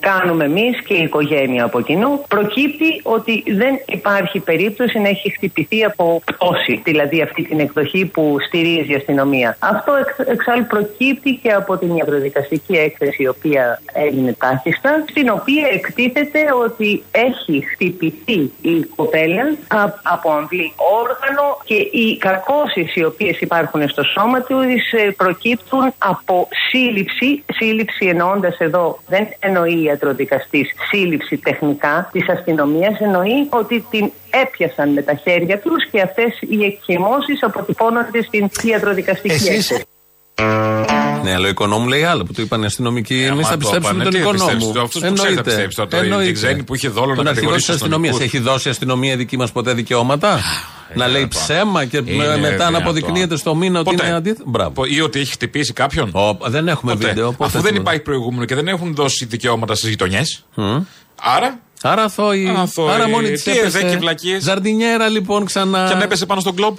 Speaker 20: κάνουμε εμείς και η οικογένεια από κοινού προκύπτει ότι δεν υπάρχει περίπτωση να έχει χτυπηθεί από πτώση, δηλαδή αυτή την εκδοχή που στηρίζει η αστυνομία. Αυτό εξ, εξάλλου προκύπτει και από την ιατροδικαστική έκθεση η οποία έγινε τάχιστα, στην οποία εκτίθεται ότι έχει χτυπηθεί η κοπέλα α- από αμβλή όργανο και οι κακώσεις οι οποίες υπάρχουν στο σώμα του ε, προκύπτουν από σύλληψη, σύλληψη εννοώντας εδώ δεν εννοεί η ιατροδικαστής σύλληψη τεχνικά της αστυνομίας, εννοεί ότι την έπιασαν με τα χέρια τους και αυτές οι εκχυμώσεις αποτυπώνονται στην ιατροδικαστική
Speaker 17: Εσείς-
Speaker 20: έκθεση.
Speaker 2: Ναι, αλλά ο οικονόμου λέει άλλα που του είπαν οι αστυνομικοί. Εμείς
Speaker 3: άμα
Speaker 2: θα
Speaker 3: το
Speaker 2: πιστέψουμε
Speaker 3: είπανε,
Speaker 2: τον
Speaker 3: τι θα
Speaker 2: οικονόμου.
Speaker 3: πιστέψεις, αυτός που ξέρει θα πιστέψει τώρα, το- την ξένη που είχε δόλο να
Speaker 2: Τον αρχηγός
Speaker 3: κατηγορήσει
Speaker 2: της αστυνομίας.
Speaker 3: αστυνομικούς.
Speaker 2: Έχει δώσει η αστυνομία δική μας ποτέ δικαιώματα; Να λέει
Speaker 3: πά.
Speaker 2: ψέμα και
Speaker 3: Είναι
Speaker 2: με- μετά να
Speaker 3: δυνατόν.
Speaker 2: αποδεικνύεται στο μήνα ότι
Speaker 3: Ποτέ.
Speaker 2: είναι αντίθετο. Μπράβο.
Speaker 3: Ή ότι έχει χτυπήσει κάποιον.
Speaker 2: δεν έχουμε
Speaker 3: Ποτέ.
Speaker 2: βίντεο. πότε
Speaker 3: Αφού δεν
Speaker 2: έχουμε.
Speaker 3: υπάρχει προηγούμενο και δεν έχουν δώσει δικαιώματα στις γειτονιές. Άρα;
Speaker 2: Άρα αθώοι.
Speaker 21: Αθώοι.
Speaker 2: Άρα μόνη τη
Speaker 21: Τι
Speaker 2: έπεσε.
Speaker 21: εδέ και βλακίες.
Speaker 2: Ζαρντινιέρα λοιπόν ξανά.
Speaker 21: Και αν έπεσε πάνω στον κλοπ.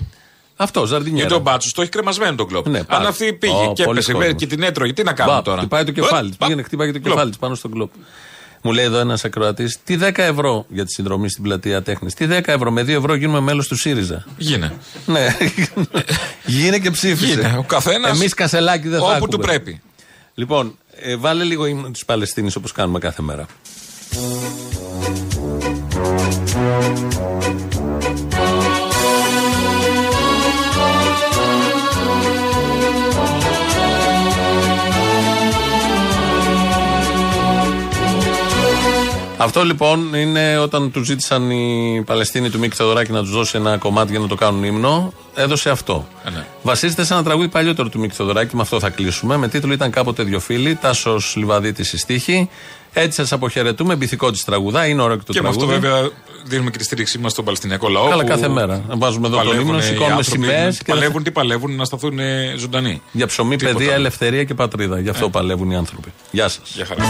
Speaker 2: Αυτό, ζαρντινιέρα.
Speaker 21: Γιατί ο Μπάτσος το έχει κρεμασμένο τον κλοπ.
Speaker 2: Ναι, πάρα.
Speaker 21: Αν αυτή πήγε
Speaker 2: Ω,
Speaker 21: και
Speaker 2: πολλοί
Speaker 21: έπεσε
Speaker 2: κόσμος.
Speaker 21: και την έτρωγε, τι να κάνουμε
Speaker 2: Μπαπ,
Speaker 21: τώρα;
Speaker 2: Χτυπάει το κεφάλι της.
Speaker 21: Μπαπ,
Speaker 2: Πήγαινε, χτυπάει και το
Speaker 21: κλοπ.
Speaker 2: κεφάλι της πάνω στον κλοπ. Μου λέει εδώ ένας ακροατής, τι 10 ευρώ για τη συνδρομή στην πλατεία τέχνης. Τι 10 ευρώ, με 2 ευρώ γίνουμε μέλος του ΣΥΡΙΖΑ.
Speaker 21: Γίνε.
Speaker 2: Ναι. Γίνε και ψήφισε.
Speaker 21: Γίνε. Ο καθένας
Speaker 2: Εμείς κασελάκι δεν θα
Speaker 21: όπου
Speaker 2: έχουμε.
Speaker 21: του πρέπει.
Speaker 2: Λοιπόν, ε, βάλε λίγο ύμνο της Παλαιστίνης όπως κάνουμε κάθε μέρα. Αυτό λοιπόν είναι όταν του ζήτησαν οι Παλαιστίνοι του Μίκη Θεοδωράκη να τους δώσει ένα κομμάτι για να το κάνουν ύμνο. Έδωσε αυτό.
Speaker 21: Ε, ναι.
Speaker 2: Βασίζεται σε ένα τραγούδι παλιότερο του Μίκη Θεοδωράκη, με αυτό θα κλείσουμε. Με τίτλο ήταν κάποτε δύο φίλοι, Τάσος Λιβαδίτης η στίχη. Έτσι σας αποχαιρετούμε, μπηθικό της τραγουδά. Είναι ωραίο και το
Speaker 21: Και με
Speaker 2: τραγούδι.
Speaker 21: αυτό βέβαια δίνουμε και τη στήριξή μας στον Παλαιστινιακό λαό.
Speaker 2: Καλά,
Speaker 21: που
Speaker 2: κάθε μέρα. Βάζουμε εδώ τον
Speaker 21: παλεύουν
Speaker 2: ύμνο,
Speaker 21: οι
Speaker 2: σηκώνουμε
Speaker 21: άνθρωποι,
Speaker 2: σημαίες
Speaker 21: τι
Speaker 2: και
Speaker 21: Παλεύουν, τι παλεύουν να σταθούν ε, ζωντανοί.
Speaker 2: Για ψωμί,
Speaker 21: Τίποτα
Speaker 2: παιδεία,
Speaker 21: άλλο.
Speaker 2: ελευθερία και πατρίδα. Γι' αυτό
Speaker 21: Ε.
Speaker 2: παλεύουν οι άνθρωποι. Γεια σας.
Speaker 21: Για χαρά.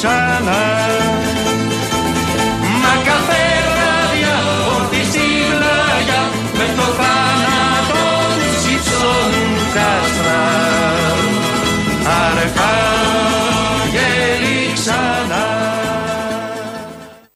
Speaker 22: sun.